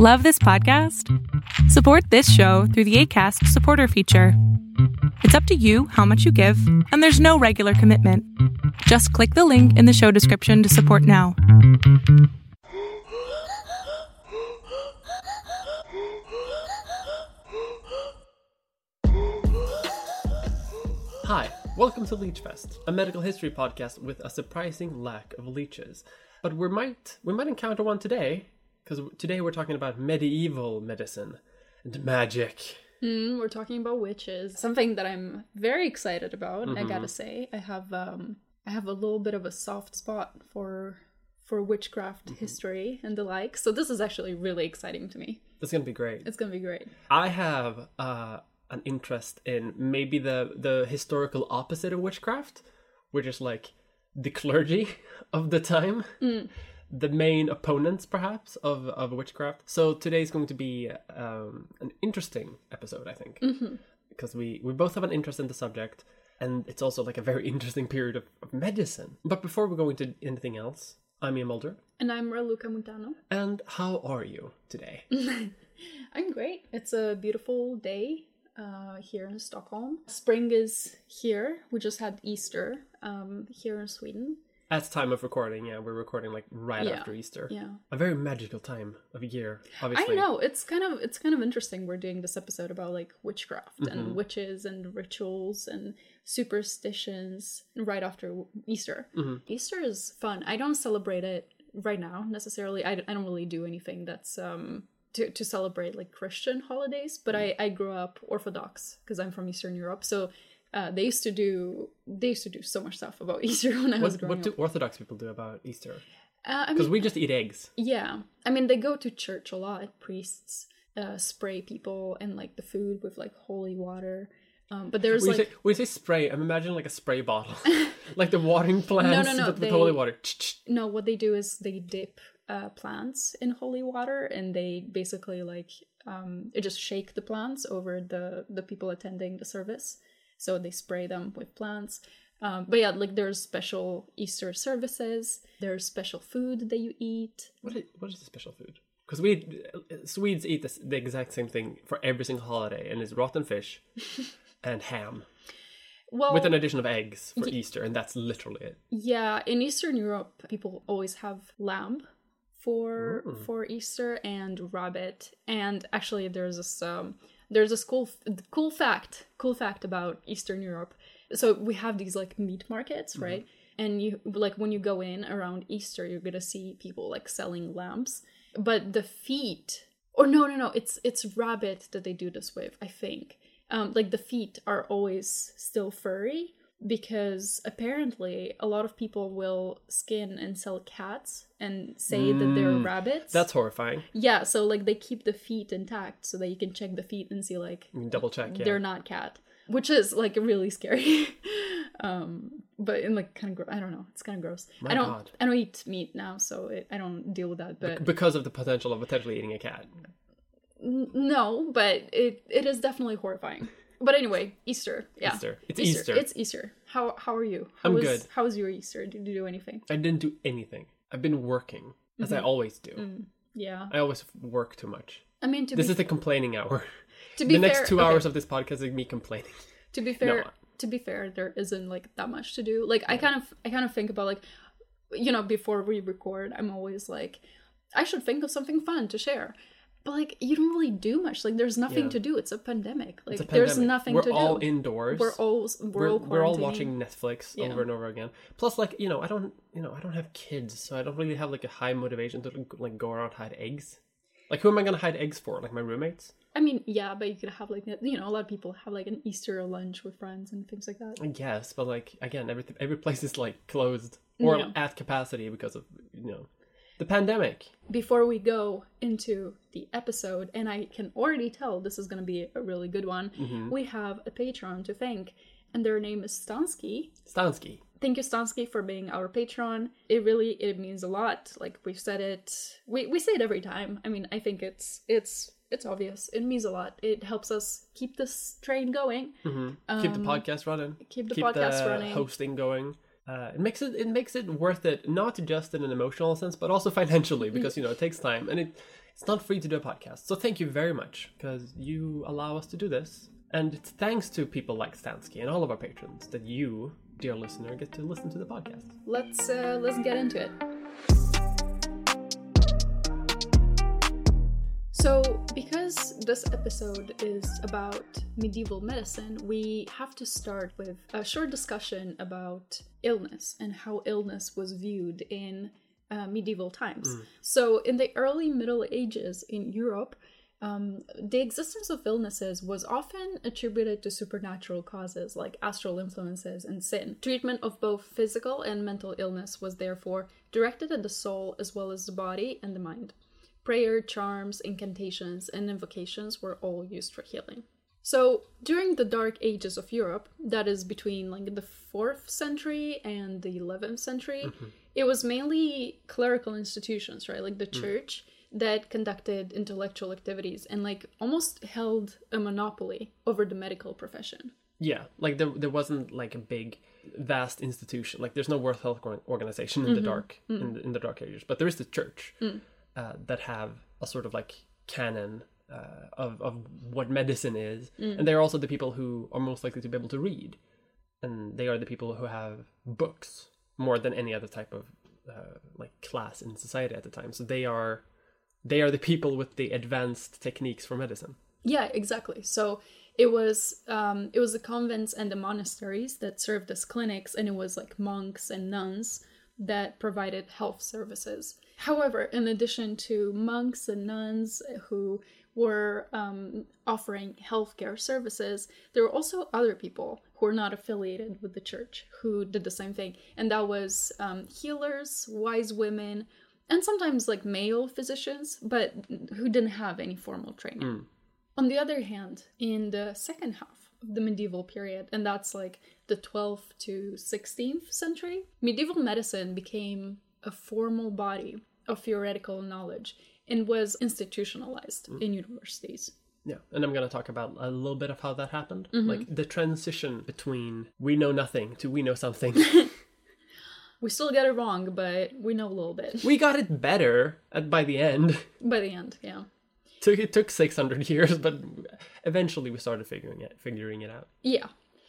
Love this podcast? Support this show through the ACAST supporter feature. It's up to you how much you give, and there's no regular commitment. Just click the link in the show description to support now. Hi, welcome to Leechfest, a medical history podcast with a surprising lack of leeches. But we might we might encounter one today, because today we're talking about medieval medicine and magic. Mm, we're talking about witches. Something that I'm very excited about. I gotta say, I have um, I have a little bit of a soft spot for for witchcraft history and the like. So this is actually really exciting to me. It's gonna be great. It's gonna be great. I have uh, an interest in maybe the the historical opposite of witchcraft, which is like the clergy of the time, the main opponents perhaps of of witchcraft. So today's going to be um, an interesting episode, I think, because we we both have an interest in the subject. And it's also like a very interesting period of, of medicine. But before we go into anything else, I'm Ian Mulder. And I'm Raluca Montano. And how are you today? I'm great. It's a beautiful day uh, here in Stockholm. Spring is here. We just had Easter um, here in Sweden. At time of recording, yeah, we're recording like right Yeah. after Easter. Yeah. A very magical time of year, Obviously, I know it's kind of it's kind of interesting. We're doing this episode about like witchcraft Mm-hmm. and witches and rituals and superstitions right after Easter. Mm-hmm. Easter is fun. I don't celebrate it right now necessarily. I, I don't really do anything that's um to, to celebrate like Christian holidays. But I I grew up Orthodox because I'm from Eastern Europe. So uh, they used to do they used to do so much stuff about Easter when I was What, growing what do up. Orthodox people do about Easter? Uh, I Because mean, we just eat eggs. yeah, I mean they go to church a lot. Priests uh, spray people and like the food with like holy water. Um, but there's When you, say, when you say spray, I'm imagining like a spray bottle. like the watering plants no, but with they- holy water. No, what they do is they dip uh, plants in holy water and they basically like um, just shake the plants over the the people attending the service. So they spray them with plants. Um, but yeah, like there's special Easter services. There's special food that you eat. What is, what is the special food? Because we Swedes eat this, the exact same thing for every single holiday, and it's rotten fish and ham Well, with an addition of eggs for Easter, and that's literally it. Yeah, in Eastern Europe, people always have lamb for for Easter and rabbit. And actually, there's this um, there's this cool cool fact cool fact about Eastern Europe. So we have these like meat markets, right? And you like when you go in around Easter, you're gonna see people like selling lambs, but the feet. Or no, no, no. It's it's rabbit that they do this with. I think. Um, like the feet are always still furry because apparently a lot of people will skin and sell cats and say that they're rabbits. That's horrifying. yeah, so like they keep the feet intact so that you can check the feet and see like double check, yeah. they're not cat, which is like really scary. um, but in like kind of gro- I don't know, it's kind of gross. My I don't God. I don't eat meat now, so it, I don't deal with that. But because of the potential of potentially eating a cat. N- no, but it it is definitely horrifying. But anyway, Easter. Yeah. Easter. It's Easter. It's Easter. How how are you? How I'm was, good. How was your Easter? Did you do anything? I didn't do anything. I've been working, as Mm-hmm. I always do. Mm. Yeah. I always work too much. I mean to This be is the complaining hour. to be the next fair, two okay, hours of this podcast is me complaining. to be fair, No. to be fair, there isn't like that much to do. Like I kind of I kind of think about like you know, before we record, I'm always like I should think of something fun to share. But like you don't really do much. Like there's nothing Yeah. to do. It's a pandemic. Like It's a there's pandemic. nothing we're to all do. indoors. we're all we're, we're, all we're all watching Netflix Yeah. over and over again. Plus, like you know, I don't you know I don't have kids, so I don't really have like a high motivation to like go around hide eggs. Like who am I gonna hide eggs for? Like my roommates? I mean, yeah, but you could have like you know a lot of people have like an Easter lunch with friends and things like that. I guess, but like again, every every place is like closed or Yeah. at capacity because of you know the pandemic. Before we go into the episode, and I can already tell this is going to be a really good one, Mm-hmm. we have a patron to thank, and their name is Stansky. Stansky. Thank you, Stansky, for being our patron. It really it means a lot. Like we've said it, we we say it every time. I mean, I think it's it's it's obvious. It means a lot. It helps us keep this train going. keep the podcast running. Um, keep the podcast the running. Hosting going. Uh, it makes it it makes it worth it, not just in an emotional sense, but also financially, because you know it takes time and it it's not free to do a podcast. So thank you very much because you allow us to do this. And it's thanks to people like Stansky and all of our patrons that you, dear listener, get to listen to the podcast. Let's uh, let's get into it. So, because this episode is about medieval medicine, we have to start with a short discussion about illness and how illness was viewed in uh, medieval times. So, in the early Middle Ages in Europe, um, the existence of illnesses was often attributed to supernatural causes like astral influences and sin. Treatment of both physical and mental illness was therefore directed at the soul as well as the body and the mind. Prayer, charms, incantations, and invocations were all used for healing. So, during the Dark Ages of Europe, that is between like the 4th century and the 11th century, mm-hmm. it was mainly clerical institutions, right? Like the mm. church that conducted intellectual activities and like almost held a monopoly over the medical profession. Yeah, like there, there wasn't like a big, vast institution. Like there's no World Health Organization in the mm-hmm. dark in, mm. the, in the Dark Ages, but there is the church mm. Uh, that have a sort of like canon uh, of of what medicine is, and they're also the people who are most likely to be able to read, and they are the people who have books more than any other type of uh, like class in society at the time. So they are they are the people with the advanced techniques for medicine. Yeah, exactly. So it was um, it was the convents and the monasteries that served as clinics, and it was like monks and nuns that provided health services. However, in addition to monks and nuns who were um, offering healthcare services, there were also other people who were not affiliated with the church who did the same thing, and that was um, healers, wise women, and sometimes like male physicians, but who didn't have any formal training. On the other hand, in the second half the medieval period, and that's like the 12th to 16th century, medieval medicine became a formal body of theoretical knowledge and was institutionalized mm. in universities. Yeah, and I'm going to talk about a little bit of how that happened. Mm-hmm. Like the transition between we know nothing to we know something. We still get it wrong, but we know a little bit we got it better at, by the end. by the end. Yeah. Took it took 600 years, but eventually we started figuring it figuring it out. Yeah.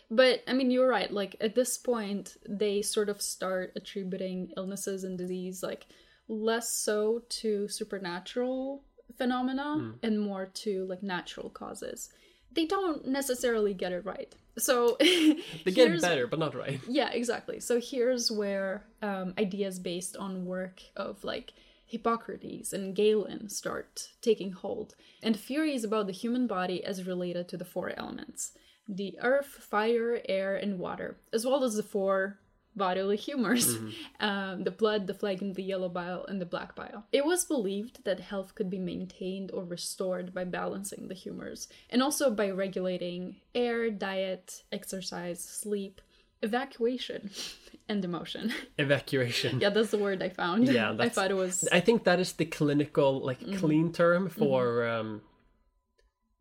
But I mean, you're right. Like at this point, they sort of start attributing illnesses and disease like less so to supernatural phenomena and more to like natural causes. They don't necessarily get it right. So They get better, but not right. yeah, exactly. So here's where um, ideas based on work of like Hippocrates and Galen start taking hold, and theories about the human body as related to the four elements the earth, fire, air, and water, as well as the four bodily humors um, the blood, the phlegm, the yellow bile, and the black bile. It was believed that health could be maintained or restored by balancing the humors, and also by regulating air, diet, exercise, sleep, evacuation, and emotion. Evacuation. yeah, that's the word I found. Yeah, I thought it was. I think that is the clinical, like Mm-hmm. clean term for um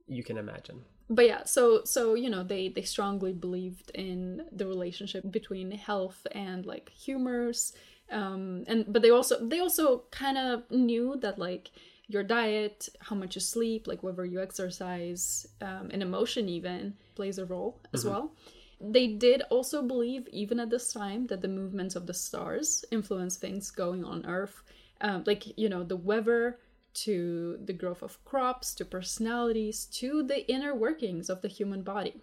you can imagine. but yeah so so you know they they strongly believed in the relationship between health and like humors um and but they also they also kind of knew that like your diet how much you sleep like whether you exercise um, and emotion even plays a role as well they did also believe even at this time that the movements of the stars influence things going on earth um, like you know the weather to the growth of crops, to personalities, to the inner workings of the human body.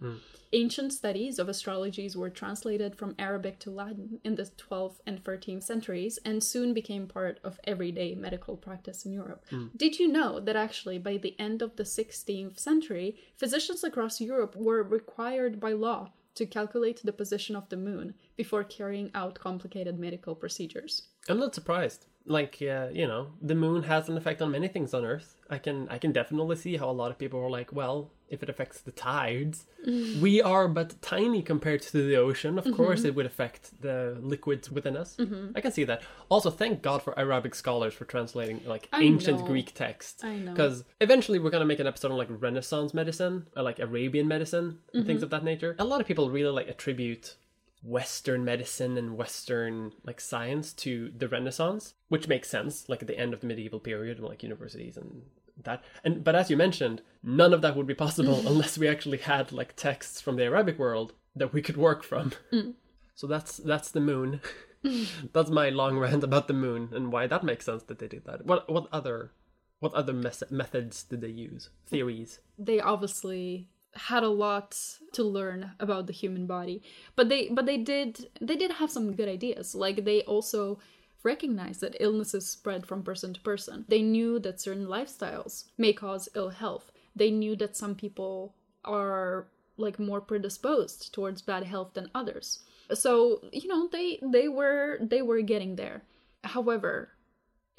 Ancient studies of astrologies were translated from Arabic to Latin in the 12th and 13th centuries and soon became part of everyday medical practice in Europe. Did you know that actually by the end of the 16th century, physicians across Europe were required by law to calculate the position of the moon before carrying out complicated medical procedures? I'm not surprised. Like uh, you know, the moon has an effect on many things on Earth. I can I can definitely see how a lot of people are like, well, if it affects the tides, we are but tiny compared to the ocean. Of mm-hmm. course, it would affect the liquids within us. Mm-hmm. I can see that. Also, thank God for Arabic scholars for translating like I ancient know. Greek texts. Because eventually we're gonna make an episode on like Renaissance medicine, or like Arabian medicine, and things mm-hmm. of that nature. A lot of people really like attribute Western medicine and Western like science to the Renaissance, which makes sense, like at the end of the medieval period, like universities and that. And but as you mentioned, none of that would be possible unless we actually had like texts from the Arabic world that we could work from. Mm. So that's that's the moon. that's my long rant about the moon and why that makes sense that they did that. What what other what other mes- methods did they use? Theories. they obviously had a lot to learn about the human body. But they but they did they did have some good ideas. Like they also recognized that illnesses spread from person to person. They knew that certain lifestyles may cause ill health. They knew that some people are like more predisposed towards bad health than others. So you know they they were they were getting there. However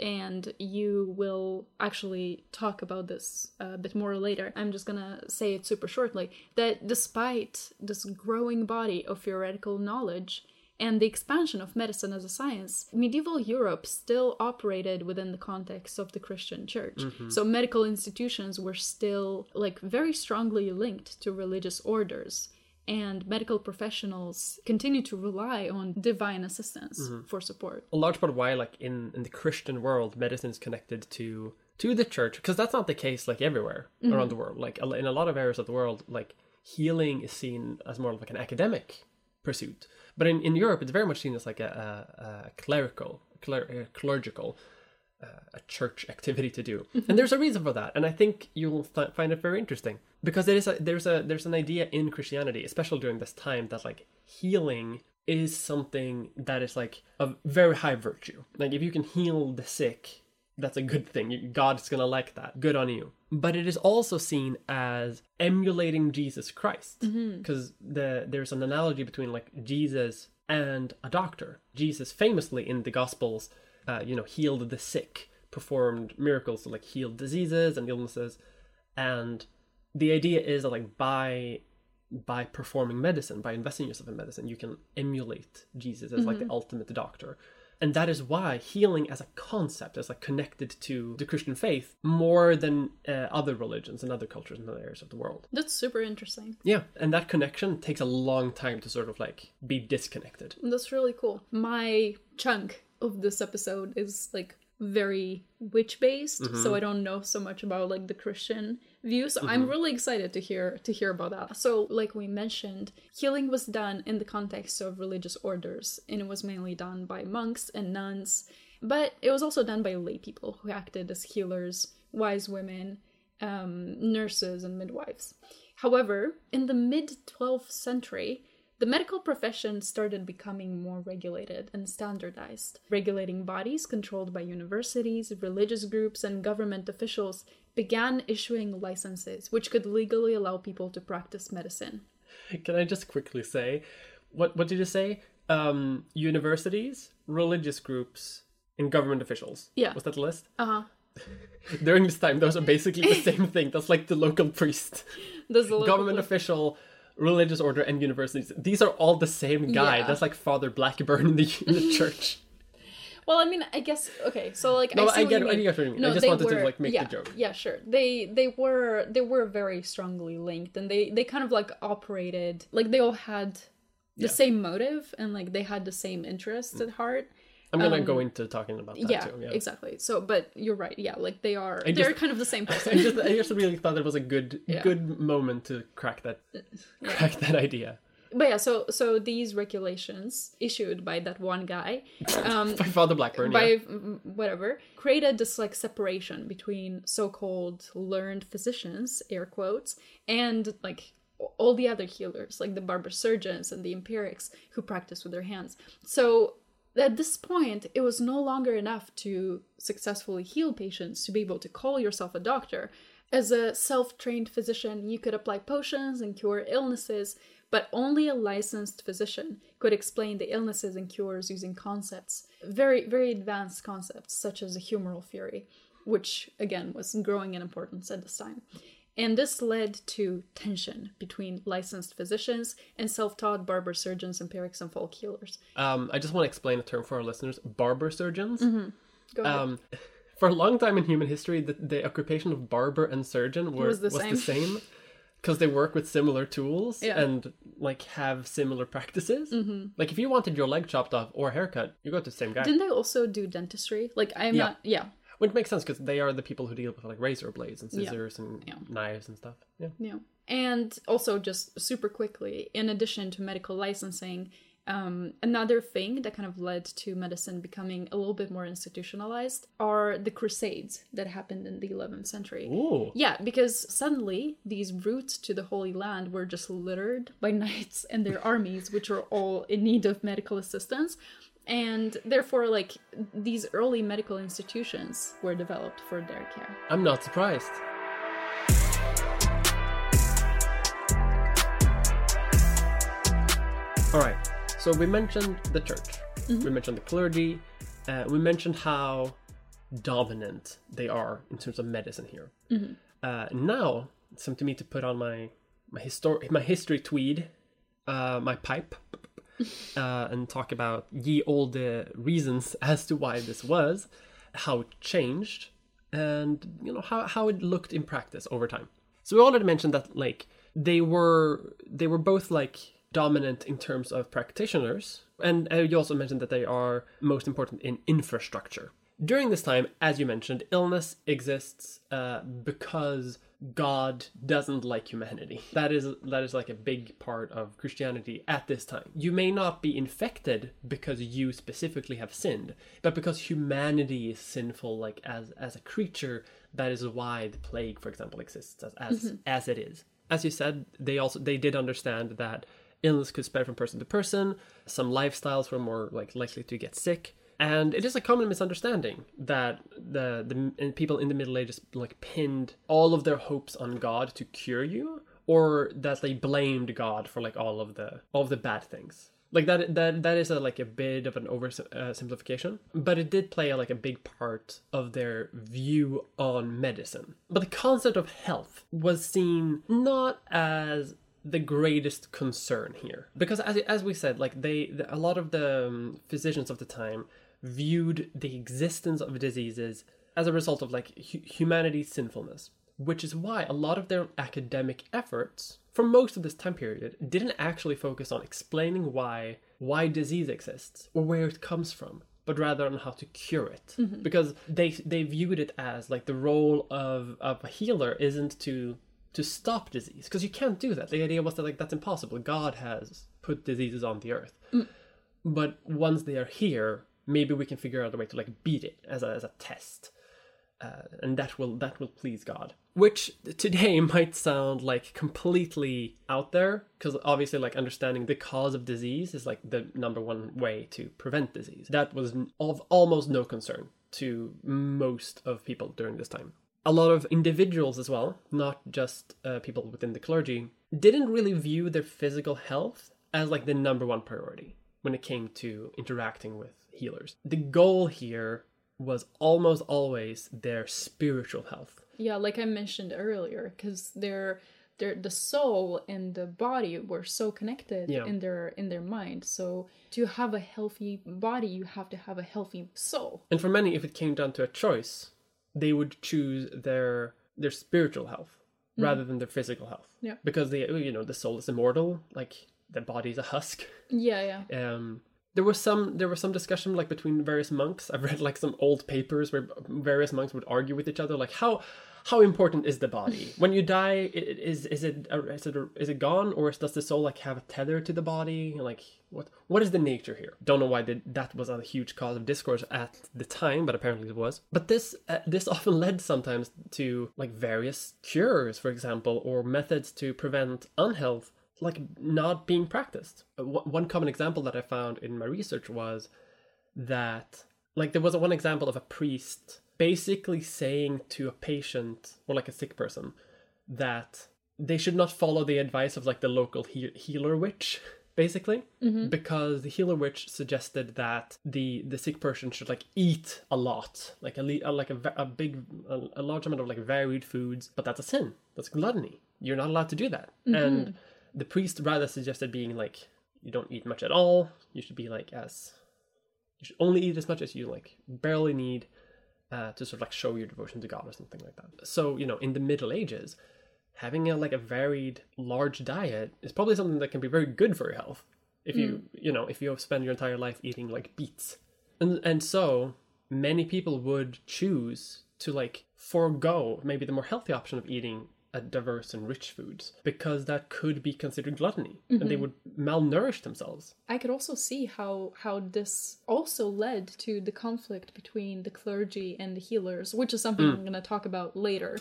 and you will actually talk about this uh, a bit more later. I'm just gonna say it super shortly that despite this growing body of theoretical knowledge and the expansion of medicine as a science, medieval Europe still operated within the context of the Christian church. Mm-hmm. So medical institutions were still like very strongly linked to religious orders. And medical professionals continue to rely on divine assistance mm-hmm. for support. a large part of why like in in the christian world medicine is connected to to the church because that's not the case like everywhere mm-hmm. around the world. Like in a lot of areas of the world like healing is seen as more of like an academic pursuit. But in, in europe it's very much seen as like a, a, a clerical cler, clerical Uh, a church activity to do. Mm-hmm. And there's a reason for that and i think you'll th- find it very interesting because there is a, there's a there's an idea in christianity especially during this time that like healing is something that is like a very high virtue. Like if you can heal the sick that's a good thing. God's gonna like that. Good on you. But it is also seen as emulating jesus christ. Mm-hmm. Because the there's an analogy between like jesus and a doctor. Jesus famously in the gospels uh, you know healed the sick performed miracles to like heal diseases and illnesses. And the idea is that like by by performing medicine by investing yourself in medicine you can emulate jesus as like the ultimate doctor. And that is why healing as a concept is like connected to the christian faith more than uh, other religions and other cultures and other areas of the world. That's super interesting. yeah. And that connection takes a long time to sort of like be disconnected. That's really cool. My chunk of this episode is like very witch based, so I don't know so much about like the Christian view. So I'm really excited to hear to hear about that. So like we mentioned, healing was done in the context of religious orders, and it was mainly done by monks and nuns, but it was also done by lay people who acted as healers, wise women, um, nurses, and midwives. However, in the mid 12th century, the medical profession started becoming more regulated and standardized. Regulating bodies controlled by universities, religious groups, and government officials began issuing licenses which could legally allow people to practice medicine. Can I just quickly say, what what did you say? Um, universities, religious groups, and government officials. Yeah. Was that the list? Uh huh. During this time, those are basically the same thing. That's like the local priest, There's a little government official, religious order, and universities. These are all the same guy. Yeah. That's like Father Blackburn in the in the church. Well, I mean, I guess okay. So like, No, I, see I what get- you I get what you mean. I No, just they wanted to, were- like, make the yeah, joke. Yeah, sure. They they were they were very strongly linked, and they they kind of like operated like they all had the same motive, and like they had the same interests at heart. I'm gonna go into talking about that Um, Yeah, too. Yeah. exactly. So, but you're right. Yeah, like they are. I they're kind of the same person. I just, I just really thought it was a good, Yeah. good moment to crack that, crack that idea. but yeah, so so these regulations issued by that one guy, um, By Father Blackburn. by yeah. whatever created this like separation between so-called learned physicians air quotes and like all the other healers like the barber surgeons and the empirics who practice with their hands so at this point it was no longer enough to successfully heal patients to be able to call yourself a doctor as a self-trained physician you could apply potions and cure illnesses but only a licensed physician could explain the illnesses and cures using concepts, very, very advanced concepts, such as the humoral theory, which again was growing in importance at this time. And this led to tension between licensed physicians and self taught barber surgeons, empirics, and folk healers. Um, I just want to explain a term for our listeners: barber surgeons. Go ahead. Um, for a long time in human history, the, the occupation of barber and surgeon were, Was the was same. the because they work with similar tools Yeah. and like have similar practices. Mm-hmm. Like if you wanted your leg chopped off or haircut, you go to the same guy. Didn't they also do dentistry? Like I'm Yeah. not. Yeah. Which makes sense because they are the people who deal with like razor blades and Yeah. scissors and Yeah. knives and stuff. Yeah. Yeah. And also, just super quickly, in addition to medical licensing, um, another thing that kind of led to medicine becoming a little bit more institutionalized are the Crusades that happened in the 11th century. Ooh. Yeah, because suddenly these routes to the Holy Land were just littered by knights and their armies, which were all in need of medical assistance. And therefore, like, these early medical institutions were developed for their care. I'm not surprised. All right. So we mentioned the church. We mentioned the clergy. Uh, we mentioned how dominant they are in terms of medicine here. Uh, now it's time to me to put on my my histor- my history tweed, uh, my pipe, uh, and talk about ye old uh, reasons as to why this was, how it changed, and you know how how it looked in practice over time. So we already mentioned that like they were they were both like dominant in terms of practitioners, and uh, you also mentioned that they are most important in infrastructure. During this time, as you mentioned, illness exists uh, because God doesn't like humanity. That is that is like a big part of Christianity at this time. You may not be infected because you specifically have sinned, but because humanity is sinful, like as as a creature. That is why the plague, for example, exists as as, mm-hmm. as it is. As you said, they also they did understand that illness could spread from person to person. Some lifestyles were more like likely to get sick. And it is a common misunderstanding that the the people in the Middle Ages like pinned all of their hopes on God to cure you, or that they blamed God for like all of the all of the bad things. Like that that that is a, like a bit of an oversimplification, but it did play like a big part of their view on medicine. But the concept of health was seen not as the greatest concern here because as, as we said like they the, a lot of the um, physicians of the time viewed the existence of diseases as a result of like hu- humanity's sinfulness which is why a lot of their academic efforts for most of this time period didn't actually focus on explaining why why disease exists or where it comes from but rather on how to cure it. Mm-hmm. Because they they viewed it as like the role of of a healer isn't to to stop disease because you can't do that. The idea was that like that's impossible. God has put diseases on the earth. Mm. But once they are here maybe we can figure out a way to like beat it as a, as a test. Uh, and that will that will please god. Which today might sound like completely out there because obviously like understanding the cause of disease is like the number one way to prevent disease. That was of almost no concern to most of people during this time. A lot of individuals as well, not just uh, people within the clergy, didn't really view their physical health as like the number one priority when it came to interacting with healers. The goal here was almost always their spiritual health. Yeah, like I mentioned earlier, because their their the soul and the body were so connected Yeah. in their in their mind. So to have a healthy body, you have to have a healthy soul. And for many, if it came down to a choice, they would choose their their spiritual health rather than their physical health. Yeah. Because they, you know, the soul is immortal, like the body's a husk. Yeah, yeah. um there was some there was some discussion like between various monks. I've read like some old papers where various monks would argue with each other like how how important is the body? When you die is is it uh, is it is it gone or does the soul like have a tether to the body? Like what what is the nature here? Don't know why that was a huge cause of discourse at the time but apparently it was. But this uh, this often led sometimes to like various cures for example or methods to prevent unhealth like not being practiced. Uh, one common example that I found in my research was that like there was one example of a priest basically saying to a patient or like a sick person that they should not follow the advice of like the local he- healer witch basically because the healer witch suggested that the the sick person should like eat a lot like a, le- like a, a big a, a large amount of like varied foods but that's a sin. That's gluttony. You're not allowed to do that. And the priest rather suggested being like you don't eat much at all. You should be like as you should only eat as much as you like barely need uh, to sort of like show your devotion to god or something like that. So you know in the middle ages having a like a varied large diet is probably something that can be very good for your health if you you know if you spend your entire life eating like beets. And and so many people would choose to like forego maybe the more healthy option of eating a diverse and rich foods because that could be considered gluttony and they would malnourish themselves I could also see how how this also led to the conflict between the clergy and the healers, which is something I'm going to talk about later.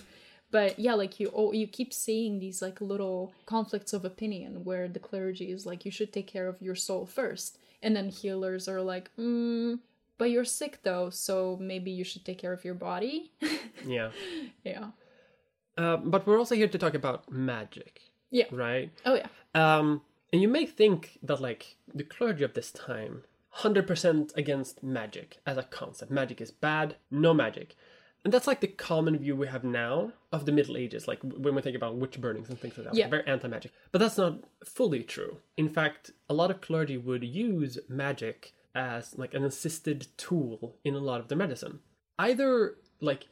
But yeah, like you oh, you keep seeing these like little conflicts of opinion where the clergy is like you should take care of your soul first, and then healers are like, mm, but you're sick though, so maybe you should take care of your body. yeah yeah. Uh, but we're also here to talk about magic Yeah. right Oh yeah. Um, and you may think that like the clergy of this time, hundred percent against magic as a concept. Magic is bad, no magic, and that's like the common view we have now of the Middle Ages. Like when we think about witch burnings and things like that, Yeah. very anti-magic. But that's not fully true. In fact, a lot of clergy would use magic as like an assisted tool in a lot of their medicine, either like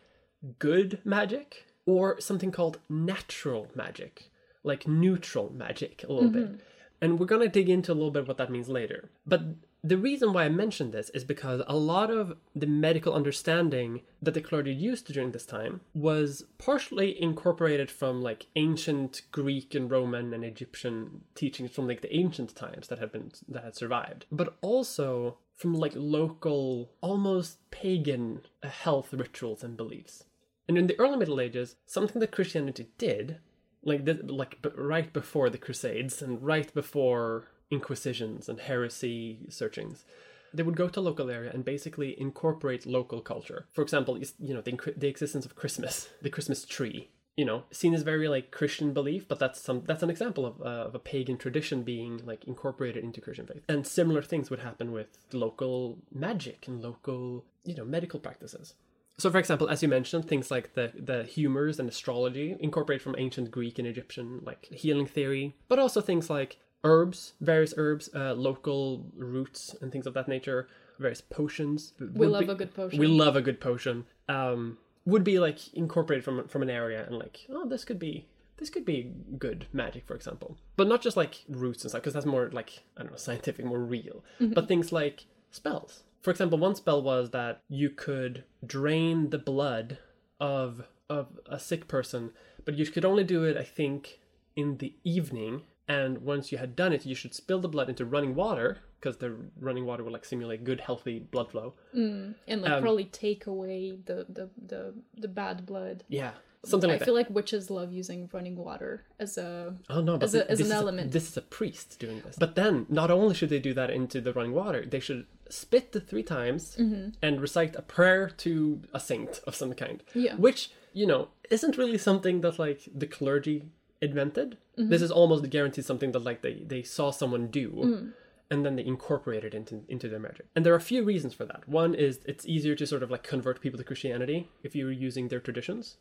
good magic or something called natural magic, like neutral magic a little bit. And we're going to dig into a little bit what that means later. But the reason why I mentioned this is because a lot of the medical understanding that the clergy used during this time was partially incorporated from like ancient Greek and Roman and Egyptian teachings from like the ancient times that had been that had survived, but also from like local, almost pagan uh, health rituals and beliefs. And in the early Middle Ages, something that Christianity did, like like b- right before the Crusades and right before inquisitions and heresy searchings, they would go to local area and basically incorporate local culture. For example, you know the, the existence of Christmas, the Christmas tree. You know, seen as very like Christian belief, but that's some that's an example of, uh, of a pagan tradition being like incorporated into Christian faith. And similar things would happen with local magic and local you know medical practices. So, for example, as you mentioned, things like the the humors and astrology incorporate from ancient Greek and Egyptian like healing theory, but also things like herbs, various herbs, uh, local roots, and things of that nature. Various potions. We love be- a good potion. We love a good potion. Um, would be like incorporated from from an area and like, oh, this could be this could be good magic, for example. But not just like roots and stuff, because that's more like I don't know, scientific, more real. But things like spells. For example, one spell was that you could drain the blood of of a sick person, but you could only do it, I think, in the evening. And once you had done it, you should spill the blood into running water because the running water will like simulate good, healthy blood flow. and like um, probably take away the the the, the bad blood. Yeah, something like I that. feel like witches love using running water as a Oh no, but as a- as an element. this is a priest doing this. But then, not only should they do that into the running water, they should spit the three times Mm-hmm. and recite a prayer to a saint of some kind. Yeah. Which you know isn't really something that like the clergy invented. Mm-hmm. This is almost guaranteed something that like they they saw someone do. Mm. And then they incorporate it into into their magic, and there are a few reasons for that. One is it's easier to sort of like convert people to Christianity if you're using their traditions,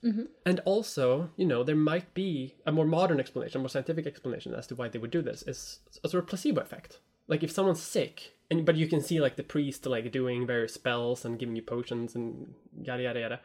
and also, you know, there might be a more modern explanation, a more scientific explanation as to why they would do this. Is a sort of placebo effect. Like if someone's sick, and but you can see like the priest like doing various spells and giving you potions and yada yada yada.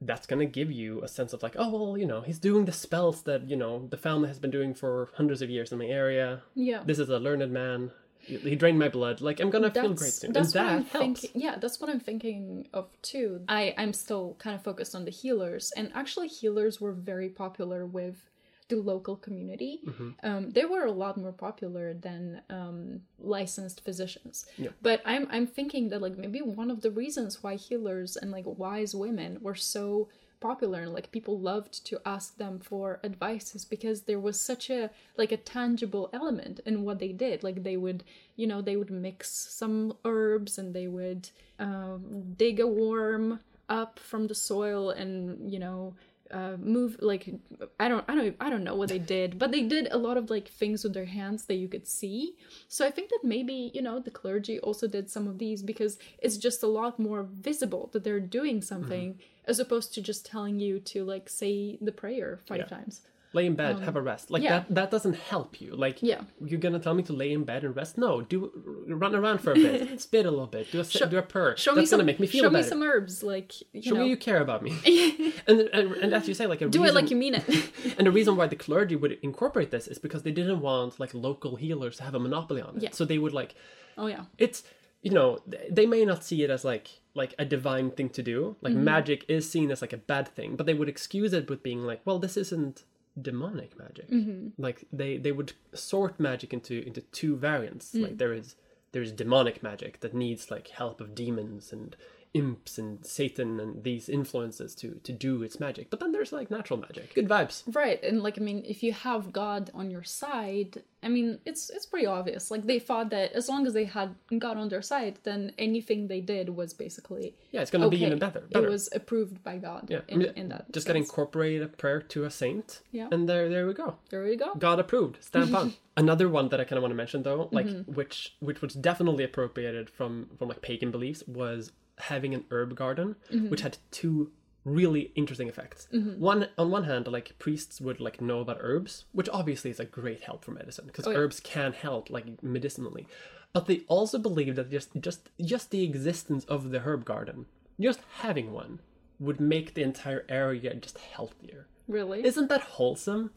That's gonna give you a sense of like, oh well, you know, he's doing the spells that you know the family has been doing for hundreds of years in my area. yeah. This is a learned man. He drained my blood. Like I'm gonna feel great soon, and that's what that I'm helps. thinking. Yeah, that's what I'm thinking of too. I I'm still kind of focused on the healers, and actually, healers were very popular with the local community. Mm-hmm. Um, they were a lot more popular than um, licensed physicians. Yeah. But I'm I'm thinking that like maybe one of the reasons why healers and like wise women were so popular and like people loved to ask them for advice is because there was such a like a tangible element in what they did like they would you know they would mix some herbs and they would um, dig a worm up from the soil and you know uh, move like I don't I don't I don't know what they did, but they did a lot of like things with their hands that you could see. So I think that maybe you know the clergy also did some of these because it's just a lot more visible that they're doing something as opposed to just telling you to like say the prayer five Yeah. times. Lay in bed have a rest like Um, yeah. that that doesn't help you like Yeah. you're gonna tell me to lay in bed and rest no do run around for a bit spit a little bit do a do a purr Show that's me some. gonna make me feel show better me some herbs, like you show know. me you care about me and, and and as you say like a do reason, it like you mean it. and the reason why the clergy would incorporate this is because they didn't want like local healers to have a monopoly on it Yeah. so they would like oh yeah. it's you know they may not see it as like like a divine thing to do like Mm-hmm. magic is seen as like a bad thing but they would excuse it with being like well this isn't demonic magic Mm-hmm. like they they would sort magic into into two variants Mm. like there is there's demonic magic that needs like help of demons and imps and satan and these influences to to do its magic but then there's like natural magic good vibes Right, and like I mean, if you have God on your side, I mean, it's it's pretty obvious. Like they thought that as long as they had God on their side, then anything they did was basically yeah it's gonna be even better better It was approved by God. yeah in, I mean, in that just sense. incorporate a prayer to a saint Yeah. and there there we go There we go. God approved. Stamp on. Another one that I kind of want to mention though, like Mm-hmm. which which was definitely appropriated from from like pagan beliefs was having an herb garden, Mm-hmm. which had two really interesting effects. One on one hand, like priests would like know about herbs, which obviously is a great help for medicine because Oh, yeah. herbs can help like medicinally. But they also believed that just just just the existence of the herb garden, just having one, would make the entire area just healthier. Really? Isn't that wholesome?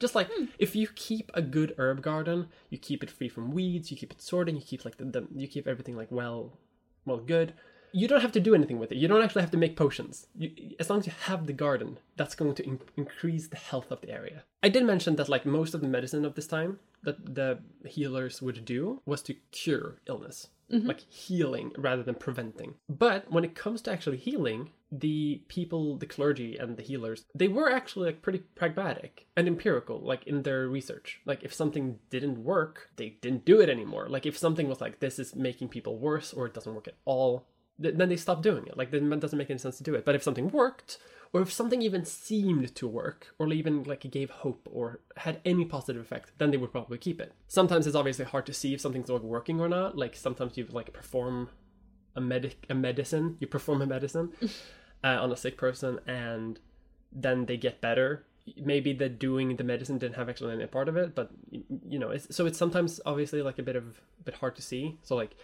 Just like if you keep a good herb garden, you keep it free from weeds, you keep it sorted, you keep like the, the you keep everything like well, well good. You don't have to do anything with it. You don't actually have to make potions. You, as long as you have the garden, that's going to in- increase the health of the area. I did mention that like most of the medicine of this time that the healers would do was to cure illness, mm-hmm. like healing rather than preventing. But when it comes to actually healing, the people, the clergy and the healers, they were actually like pretty pragmatic and empirical, like in their research. Like if something didn't work, they didn't do it anymore. Like if something was like this is making people worse or it doesn't work at all, th- then they stopped doing it. Like then it doesn't make any sense to do it. But if something worked, or if something even seemed to work, or even like gave hope or had any positive effect, then they would probably keep it. Sometimes it's obviously hard to see if something's like working or not. Like sometimes you like perform a medic a medicine, you perform a medicine uh, on a sick person, and then they get better. Maybe the doing the medicine didn't have actually any part of it, but you know, it's, so it's sometimes obviously like a bit of a bit hard to see. So like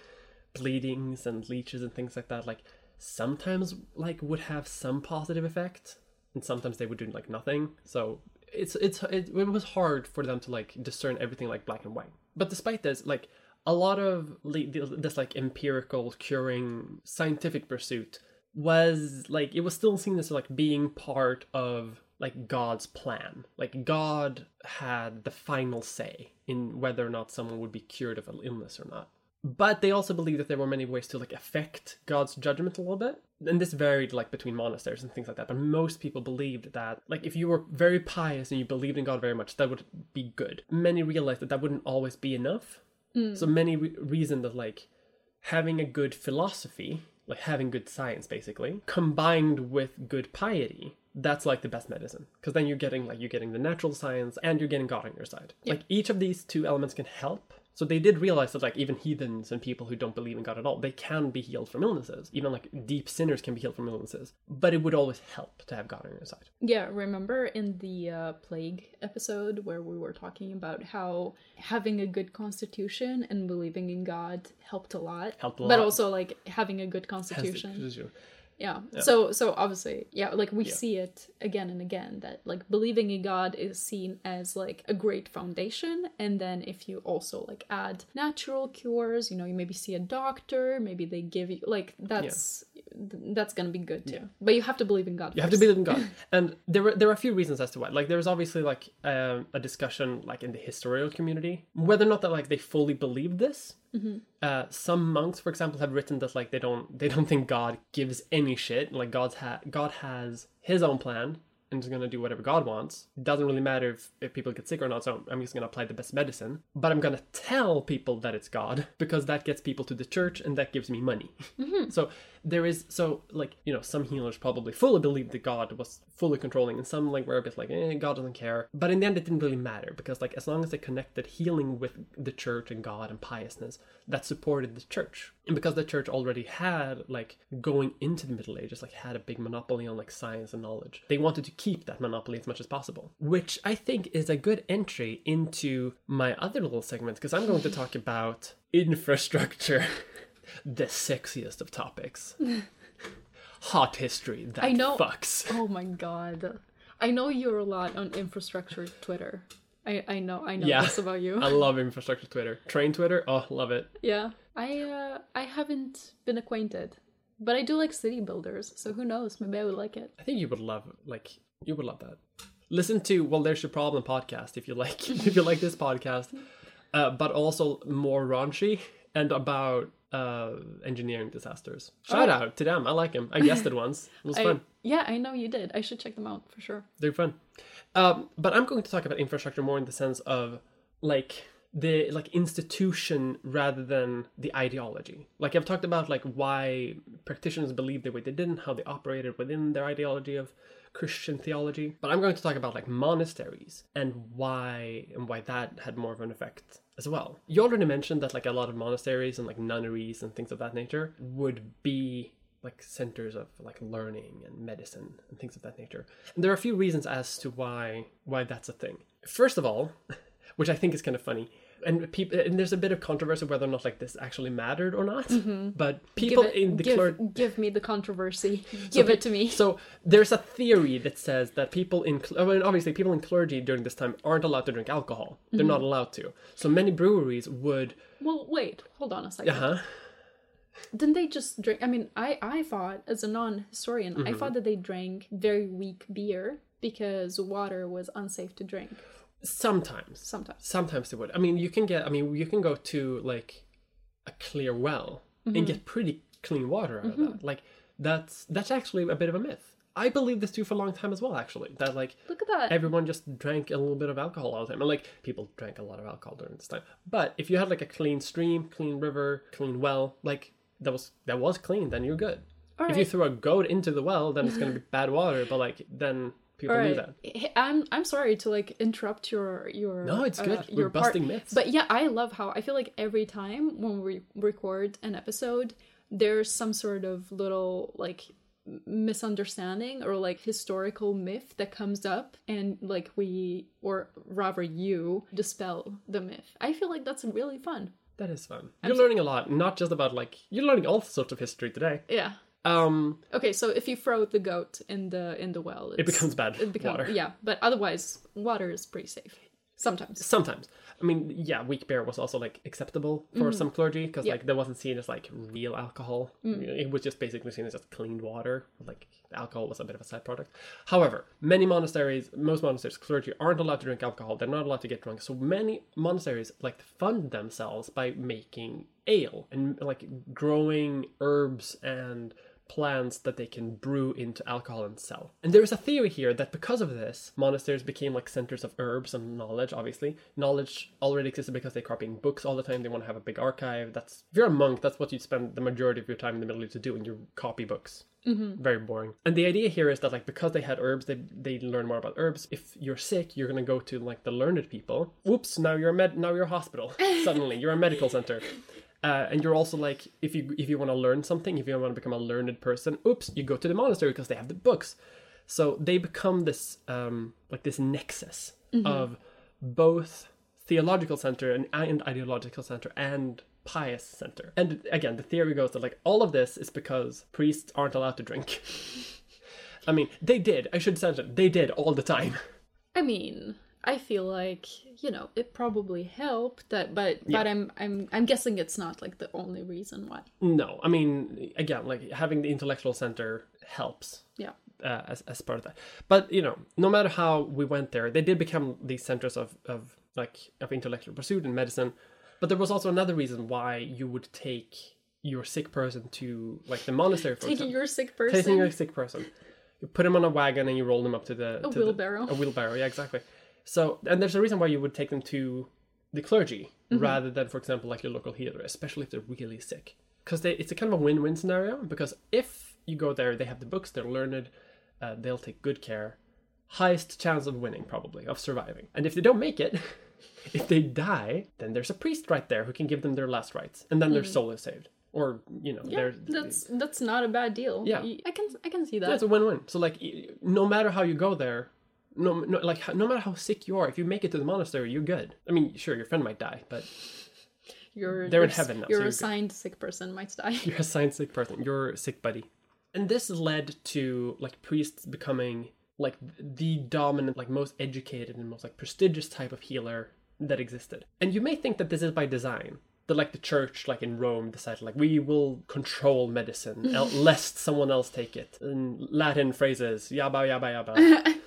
bleedings and leeches and things like that, like sometimes like would have some positive effect, and sometimes they would do like nothing. So it's it's it, it was hard for them to like discern everything like black and white. But despite this, like a lot of le- this like empirical curing scientific pursuit was like it was still seen as like being part of like God's plan. Like God had the final say in whether or not someone would be cured of an illness or not. But they also believed that there were many ways to like affect God's judgment a little bit. And this varied like between monasteries and things like that. But most people believed that like if you were very pious and you believed in God very much, that would be good. Many realized that that wouldn't always be enough. Mm. So many re- reasoned that like having a good philosophy, like having good science basically, combined with good piety, that's like the best medicine. Because then you're getting like you're getting the natural science and you're getting God on your side. Like each of these two elements can help. So they did realize that like even heathens and people who don't believe in God at all, they can be healed from illnesses. Even like deep sinners can be healed from illnesses. But it would always help to have God on your side. Yeah, remember in the uh, plague episode where we were talking about how having a good constitution and believing in God helped a lot. Helped a lot. But also like having a good constitution. Yeah. So so obviously, yeah, like we see it again and again that like believing in God is seen as like a great foundation. And then if you also like add natural cures, you know, you maybe see a doctor, maybe they give you like that's th- that's going to be good too. But you have to believe in God. You have to believe in God, and there were there were a few reasons as to why. Like there was obviously like um, a discussion like in the historical community whether or not that like they fully believed this. Uh, some monks, for example, have written that like they don't they don't think God gives any shit. Like God's ha- God has His own plan and is gonna do whatever God wants. It doesn't really matter if, if people get sick or not. So I'm just gonna apply the best medicine, but I'm gonna tell people that it's God because that gets people to the church and that gives me money. So there is so like you know some healers probably fully believed that God was fully controlling, and some like were a bit like eh, God doesn't care. But in the end, it didn't really matter because like as long as they connected healing with the church and God and piousness, that supported the church, and because the church already had like going into the Middle Ages like had a big monopoly on like science and knowledge, they wanted to keep that monopoly as much as possible, which I think is a good entry into my other little segment because I'm going to talk about infrastructure. the sexiest of topics. Hot history that I know- fucks. Oh my god. I know you're a lot on infrastructure Twitter. I, I know I know Yeah. this about you. I love infrastructure Twitter. Train Twitter, oh, love it. yeah. I uh I haven't been acquainted. But I do like city builders, so who knows? Maybe I would like it. I think you would love like you would love that. Listen to Well There's Your Problem podcast if you like if you like this podcast. Uh, but also more raunchy and about uh engineering disasters. Shout out to them. I like them. I guessed it once. It was I, fun. yeah, I know you did. I should check them out for sure. They're fun. Um, but I'm going to talk about infrastructure more in the sense of like the like institution rather than the ideology. Like I've talked about like why practitioners believe the way they did and how they operated within their ideology of Christian theology. But I'm going to talk about like monasteries and why and why that had more of an effect as well. You already mentioned that like a lot of monasteries and like nunneries and things of that nature would be like centers of like learning and medicine and things of that nature. And there are a few reasons as to why why that's a thing. First of all, which I think is kind of funny, and people and there's a bit of controversy whether or not like this actually mattered or not. But people it, in the give, clergy give me the controversy. give it to me. so there's a theory that says that people in I mean, obviously people in clergy during this time aren't allowed to drink alcohol. They're Mm-hmm. not allowed to. So many breweries would Well, wait, hold on a second. uh huh. Didn't they just drink? I mean, I I thought as a non-historian, I Mm-hmm. thought that they drank very weak beer because water was unsafe to drink. Sometimes. Sometimes. Sometimes they would. I mean, you can get. I mean, you can go to like a clear well Mm-hmm. and get pretty clean water out of that. Like that's that's actually a bit of a myth. I believe this too for a long time as well. Actually, that like Look at that. everyone just drank a little bit of alcohol all the time. And like people drank a lot of alcohol during this time. But if you had like a clean stream, clean river, clean well, like that was that was clean, then you're good. All If you throw a goat into the well, then it's gonna be bad water. But like then people right. that. I'm I'm sorry to like interrupt your your No, it's good. uh, We're your part. busting myths. But yeah, I love how I feel like every time when we record an episode, there's some sort of little like misunderstanding or like historical myth that comes up and like we or rather you dispel the myth. I feel like that's really fun. That is fun. You're learning a lot, not just about like you're learning all sorts of history today. Yeah. Um, Okay, so if you throw the goat in the in the well, it becomes bad it becomes water. yeah. But otherwise, water is pretty safe sometimes. Sometimes, I mean, yeah, weak beer was also like acceptable for some clergy because Yeah. like that wasn't seen as like real alcohol. It was just basically seen as just clean water. Like alcohol was a bit of a side product. However, many monasteries, most monasteries, clergy aren't allowed to drink alcohol. They're not allowed to get drunk. So many monasteries like fund themselves by making ale and like growing herbs and plants that they can brew into alcohol and sell. And there is a theory here that because of this, monasteries became like centers of herbs and knowledge, obviously. Knowledge already existed because they're copying books all the time. They want to have a big archive. That's if you're a monk, that's what you spend the majority of your time in the Middle East to do, and you copy books. Mm-hmm. Very boring. And the idea here is that like because they had herbs, they they learn more about herbs. If you're sick, you're gonna go to like the learned people. Whoops! Now you're a med. Now you're a hospital. Suddenly, you're a medical center. Uh, and you're also like if you if you want to learn something if you want to become a learned person oops you go to the monastery because they have the books. So they become this um like this nexus of both theological center and, and ideological center and pious center. And again the theory goes that like all of this is because priests aren't allowed to drink. I mean they did i should say they did all the time. I mean, I feel like you know it probably helped that, but but I'm I'm I'm guessing it's not like the only reason why. no i mean again like having the intellectual center helps Yeah. uh, as, as part of that. But you know, no matter how we went there, they did become these centers of, of like of intellectual pursuit and medicine. But there was also another reason why you would take your sick person to like the monastery for Taking example. your sick person. taking your sick person. You put him on a wagon and you roll them up to the A to the- wheelbarrow. a wheelbarrow, yeah, exactly. So, and there's a reason why you would take them to the clergy Mm-hmm. rather than, for example, like your local healer, especially if they're really sick. because it's a kind of a win-win scenario because if you go there they have the books they're learned uh, they'll take good care highest chance of winning probably of surviving and if they don't make it if they die then there's a priest right there who can give them their last rites and then their soul is saved or you know. Yeah, that's that's not a bad deal. Yeah. I can I can see that. that's a win-win so like no matter how you go there no, no like no matter how sick you are if you make it to the monastery you're good. I mean sure your friend might die but You're They're in heaven now, Your you're good. assigned sick person might die. you're a science sick person. You're sick buddy. And this led to like priests becoming like the dominant like most educated and most like prestigious type of healer that existed. And you may think that this is by design that like the church like in rome decided like we will control medicine el- lest someone else take it. In latin phrases yabba yabba yabba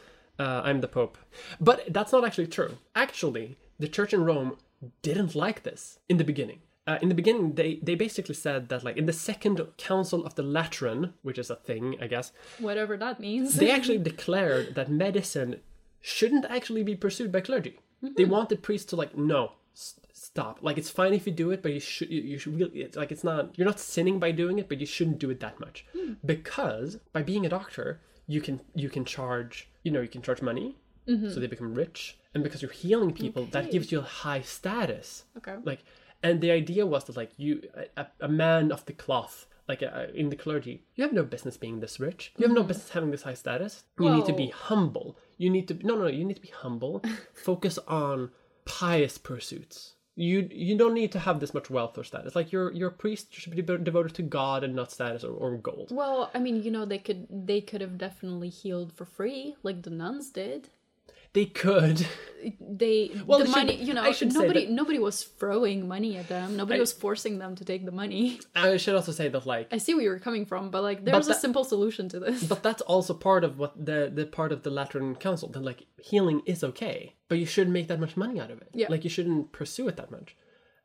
uh, i'm the pope but that's not actually true actually the church in rome didn't like this in the beginning uh, in the beginning they, they basically said that like in the second council of the lateran which is a thing i guess Whatever that means. they actually declared that medicine shouldn't actually be pursued by clergy. They wanted priests to like, no, stop. Like it's fine if you do it, but you should you, you should really it's like it's not you're not sinning by doing it, but you shouldn't do it that much because by being a doctor, you can you can charge you know you can charge money, so they become rich, and because you're healing people, that gives you a high status. Okay. like and the idea was that like you a, a man of the cloth like uh, in the clergy you have no business being this rich. You have no business having this high status. You need to be humble. You need to no no you need to be humble. Focus on pious pursuits you you don't need to have this much wealth or status like your your priest should be devoted to god and not status or, or gold Well, I mean, you know, they could they could have definitely healed for free, like the nuns did. They could They Well, the should- money, you know, I should say nobody nobody was throwing money at them. Nobody I- was forcing them to take the money. i should also say that like I see where you're coming from, but like there there's a that- simple solution to this. But that's also part of what the the part of the Lateran Council that like healing is okay, but you shouldn't make that much money out of it. Yeah. Like you shouldn't pursue it that much,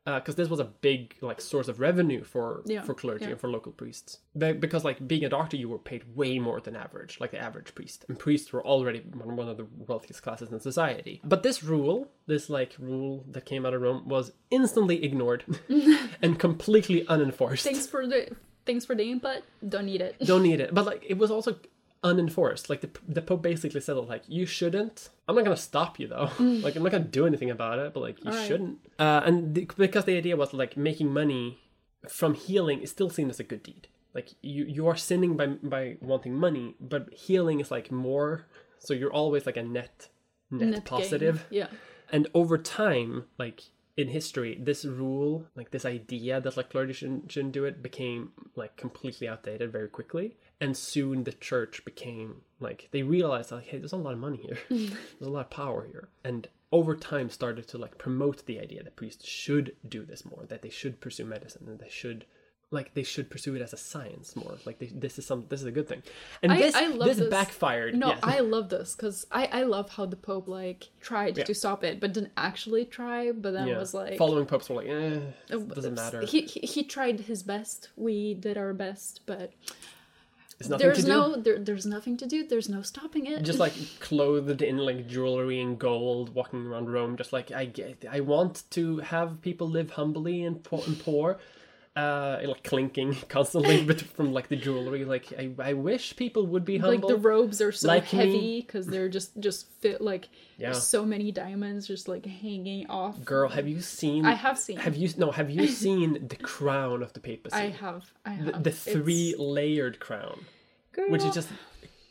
Uh, because this was a big like source of revenue for Yeah, for clergy yeah. and for local priests. Be- because like being a doctor, you were paid way more than average, like the average priest, and priests were already one one of the wealthiest classes in society. But this rule, this like rule that came out of Rome, was instantly ignored and completely unenforced. thanks for the thanks for the input. Don't need it. don't need it. But like it was also unenforced. Like the the Pope basically said like you shouldn't. I'm not gonna stop you though. like I'm not gonna do anything about it. But like you Alright. shouldn't. Uh, and the, because the idea was like making money from healing is still seen as a good deed. Like you you are sinning by by wanting money, but healing is like more. So you're always like a net net, Net gain. positive. Yeah. And over time, like in history, this rule, like this idea that like clergy shouldn't, shouldn't do it, became like completely outdated very quickly. And soon the church became like they realized like, hey, there's a lot of money here, there's a lot of power here, and over time started to like promote the idea that priests should do this more, that they should pursue medicine, and they should like they should pursue it as a science more. Like they, this is some this is a good thing, and I- this I love this, this. backfired. No, yes. I love this because I I love how the Pope like tried Yeah. to stop it, but didn't actually try. But then yeah. was like following popes were like, eh, uh, doesn't matter. He, he he tried his best. We did our best, but there's no there, there's nothing to do. There's no stopping it. just like clothed in like jewelry and gold walking around rome just like i get i want to have people live humbly and poor, and poor uh like clinking constantly but from like the jewelry like i, I wish people would be humble. like the robes are so Like heavy because they're just just fit like Yeah. so many diamonds just like hanging off. girl have you seen I have seen. have you no have you seen the crown of the papacy I have. I the, have. the three layered crown It's- which is just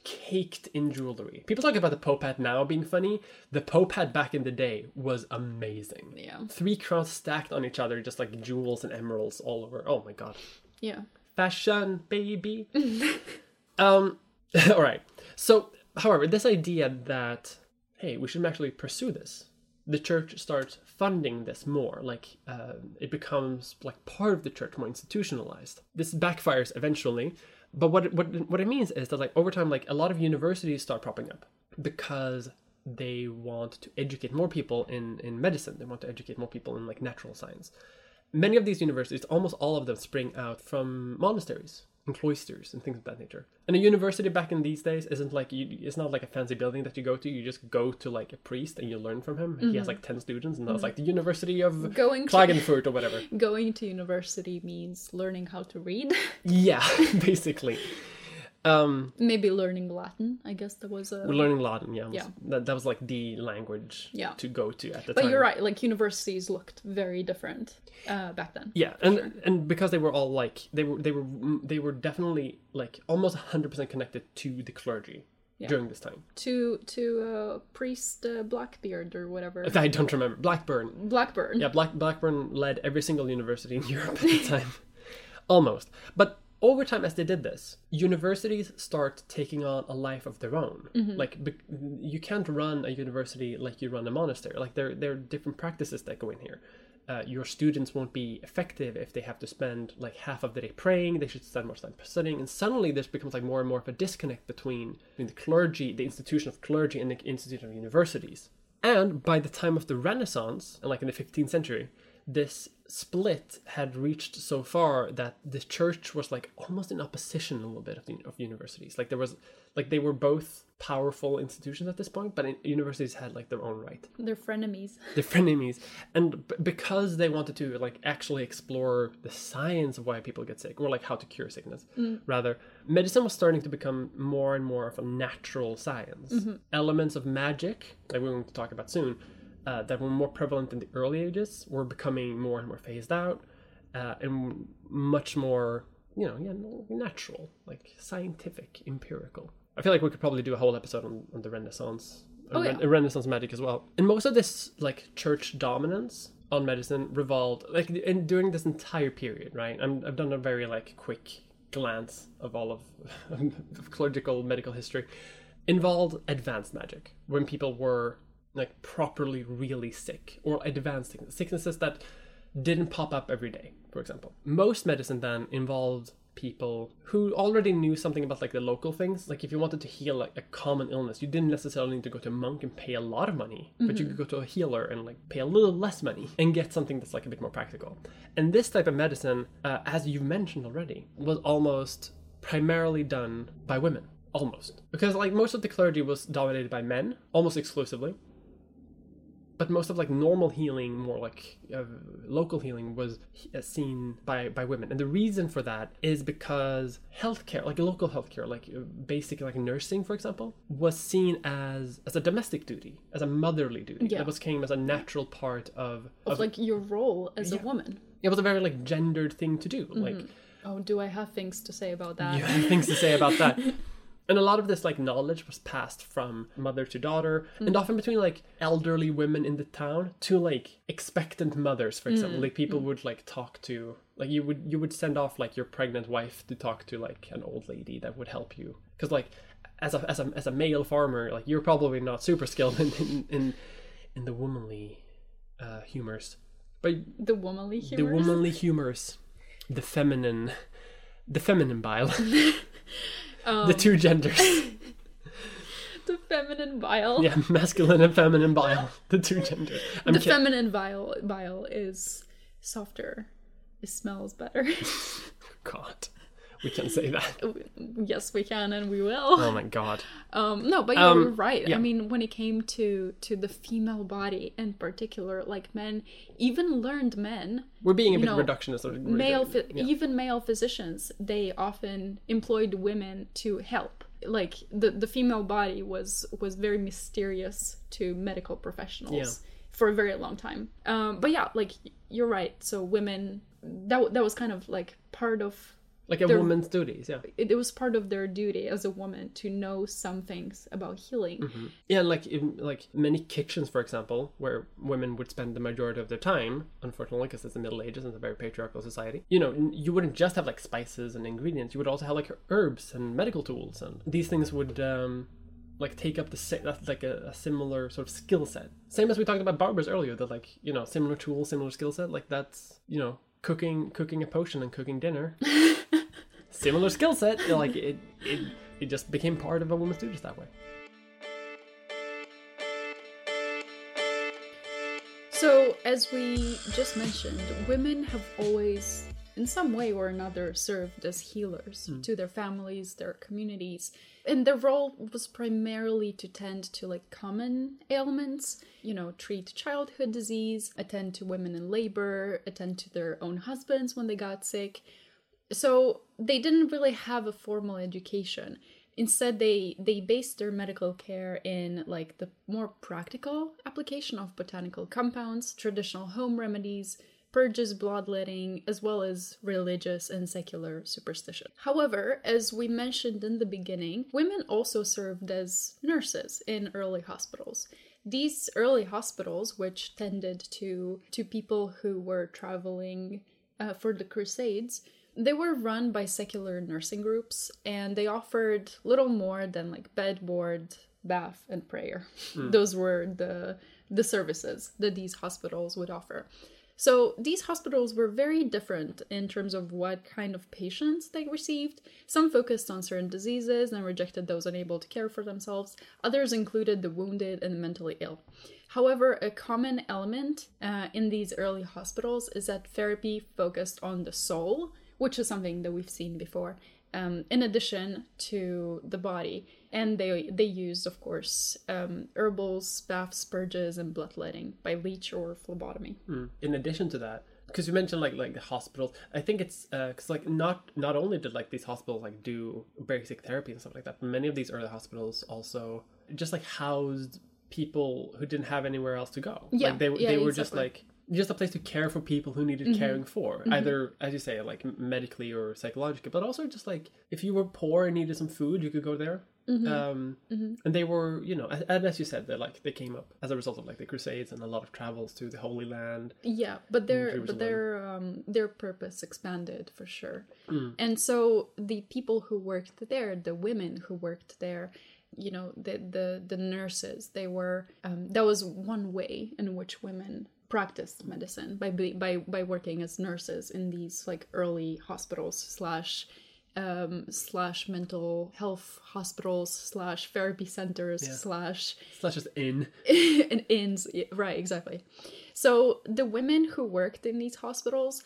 caked in jewelry. People talk about the Pope hat now being funny. The Pope hat back in the day was amazing. Yeah. Three crowns stacked on each other, just like jewels and emeralds all over. Oh my god. yeah. Fashion, baby. um, all right. So, however, this idea that, hey, we should actually pursue this, the church starts funding this more. Like, uh, it becomes like part of the church, more institutionalized. This backfires eventually. But what what what it means is that like over time, like a lot of universities start propping up because they want to educate more people in in medicine. They want to educate more people in like natural science. Many of these universities, almost all of them, spring out from monasteries. And cloisters and things of that nature. And a university back in these days isn't like you, it's not like a fancy building that you go to. You just go to like a priest and you learn from him. He has like ten students, and that's like the University of Mm-hmm. Going to- Klagenfurt or whatever. Going to university means learning how to read. yeah, basically. Um, Maybe learning Latin. I guess that was a. we're learning Latin. Yeah, Yeah. That, that was like the language Yeah. to go to at the But time. But you're right. Like universities looked very different uh, back then. Yeah, and and because they were all like they were they were they were definitely like almost hundred percent connected to the clergy Yeah. during this time. To to uh, priest uh, Blackbeard or whatever. I don't remember Blackburn. Blackburn. Yeah, Black Blackburn led every single university in Europe at the time, almost. But over time, as they did this, universities start taking on a life of their own. Like be- you can't run a university like you run a monastery. Like there there are different practices that go in here. Uh, your students won't be effective if they have to spend like half of the day praying. They should spend more time studying, and suddenly this becomes like more and more of a disconnect between, between the clergy, the institution of clergy, and the institution of universities. And by the time of the Renaissance, and like in the 15th century, this split had reached so far that the church was like almost in opposition a little bit of, the, of universities. Like there was, like they were both powerful institutions at this point, but in, universities had like their own right. They're frenemies. They're frenemies, and b- because they wanted to like actually explore the science of why people get sick, or like how to cure sickness, mm. rather, medicine was starting to become more and more of a natural science. Mm-hmm. Elements of magic, like we're going to talk about soon, uh, that were more prevalent in the early ages, were becoming more and more phased out, uh, and much more, you know, yeah, natural, like scientific, empirical. I feel like we could probably do a whole episode on, on the Renaissance Oh, Ren- yeah. Renaissance magic as well. And most of this like church dominance on medicine revolved like in during this entire period, right? I'm, I've done a very like quick glance of all of, of clerical medical history. Involved advanced magic when people were like properly really sick or advanced sickness, sicknesses that didn't pop up every day, for example. Most medicine then involved people who already knew something about like the local things. Like if you wanted to heal like a common illness, you didn't necessarily need to go to a monk and pay a lot of money, but you could go to a healer and like pay a little less money and get something that's like a bit more practical. And this type of medicine, uh, as you've mentioned already, was almost primarily done by women. Almost. Because like most of the clergy was dominated by men, almost exclusively but most of like normal healing more like uh, local healing was uh, seen by by women and the reason for that is because healthcare like local healthcare like uh, basic like nursing for example was seen as as a domestic duty as a motherly duty Yeah. it was came as a natural part of, Of like your role as a woman. it was a very like gendered thing to do like Oh, do I have things to say about that? you have things to say about that. And a lot of this like knowledge was passed from mother to daughter, and mm. often between like elderly women in the town to like expectant mothers, for example. Mm. Like people mm. would like talk to like you would you would send off like your pregnant wife to talk to like an old lady that would help you. Because like as a as a as a male farmer like you're probably not super skilled in in in, in the womanly uh, humors, but The womanly the womanly humors, the feminine, the feminine bile, the um, two genders. the feminine bile. Yeah, masculine and feminine bile, the two genders. I'm the kid- feminine bile bile is softer. It smells better. God, we can say that. yes, we can and we will. Oh my God. Um, no, but you're Um, right. yeah. I mean, when it came to to the female body in particular, like men, even learned men, We're being a bit know, reductionist. Or male, yeah. even male physicians, they often employed women to help. Like the the female body was was very mysterious to medical professionals Yeah. for a very long time. Um, but yeah, like you're right. So women, that that was kind of like part of like a they're- woman's duties. Yeah, it, it was part of their duty as a woman to know some things about healing. yeah. Like in like many kitchens, for example, where women would spend the majority of their time, unfortunately, because it's the Middle Ages and it's a very patriarchal society. You know, you wouldn't just have like spices and ingredients. You would also have like herbs and medical tools, and these things would. um like take up the same that's like a, a similar sort of skill set. Same as we talked about barbers earlier, that like you know similar tools, similar skill set. Like that's you know cooking cooking a potion and cooking dinner. similar skill set. Like it it it just became part of a woman's duties that way. So, as we just mentioned, women have always in some way or another served as healers hmm. to their families, their communities. And their role was primarily to tend to like common ailments, you know, treat childhood disease, attend to women in labor, attend to their own husbands when they got sick. So they didn't really have a formal education. Instead, they they based their medical care in like the more practical application of botanical compounds, traditional home remedies, purges, bloodletting, as well as religious and secular superstition. However, as we mentioned in the beginning, women also served as nurses in early hospitals. These early hospitals, which tended to to people who were traveling uh, for the Crusades, they were run by secular nursing groups and they offered little more than like bed board bath and prayer. Those were the the services that these hospitals would offer. So these hospitals were very different in terms of what kind of patients they received. Some focused on certain diseases and rejected those unable to care for themselves. Others included the wounded and the mentally ill. However, a common element uh, in these early hospitals is that therapy focused on the soul, which is something that we've seen before, um, in addition to the body. And they they used, of course, um, herbals, baths, purges, and bloodletting by leech or phlebotomy. in addition to that because you mentioned like like the hospitals i think it's because like not not only did like these hospitals like do basic therapy and stuff like that but many of these early hospitals also just like housed people who didn't have anywhere else to go Yeah, like they, yeah, they were just exactly. like just a place to care for people who needed caring for either as you say like medically or psychologically but also just like if you were poor and needed some food you could go there. Um and they were you know and as you said they like they came up as a result of like the crusades and a lot of travels to the holy land. Yeah, but their but their um, their purpose expanded for sure. And so the people who worked there, the women who worked there, you know, the the the nurses, they were um, that was one way in which women practiced medicine by by by working as nurses in these like early hospitals slash um slash mental health hospitals slash therapy centers slash slash just in. and inns yeah, right exactly. So the women who worked in these hospitals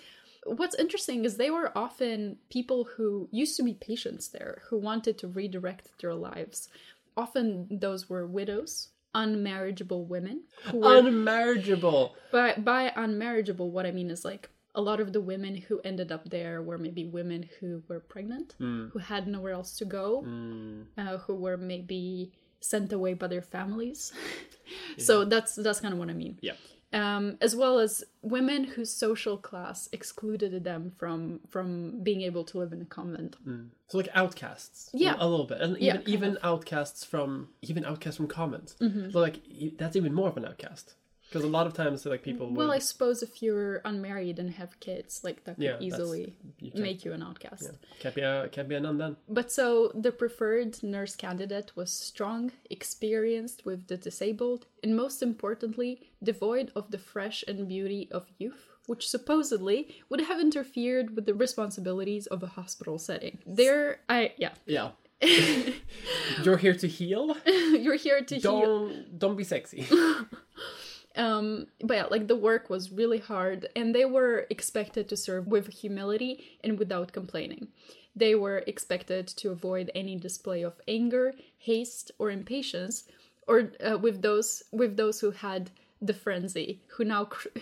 what's interesting is they were often people who used to be patients there who wanted to redirect their lives. Often those were widows unmarriageable women who were unmarriageable. By by unmarriageable, what I mean is like a lot of the women who ended up there were maybe women who were pregnant, who had nowhere else to go, uh, who were maybe sent away by their families. so that's that's kind of what I mean. yeah Um, as well as women whose social class excluded them from from being able to live in a convent. So like outcasts, Yeah. a little bit, and Yeah, even kind even outcasts from even outcasts from comments. Mm-hmm. So like that's even more of an outcast because a lot of times like people Well, would, I suppose if you're unmarried and have kids, like that could Yeah, easily you can- make you an outcast. can't be a can't be a nun then. But so the preferred nurse candidate was strong, experienced with the disabled, and most importantly, devoid of the fresh and beauty of youth, which supposedly would have interfered with the responsibilities of a hospital setting. There, I, yeah. Yeah, you're here to heal. You're here to heal. Don't don't be sexy. Um, but yeah, like the work was really hard, and they were expected to serve with humility and without complaining. They were expected to avoid any display of anger, haste, or impatience, or uh, with those with those who had the frenzy, who now cr-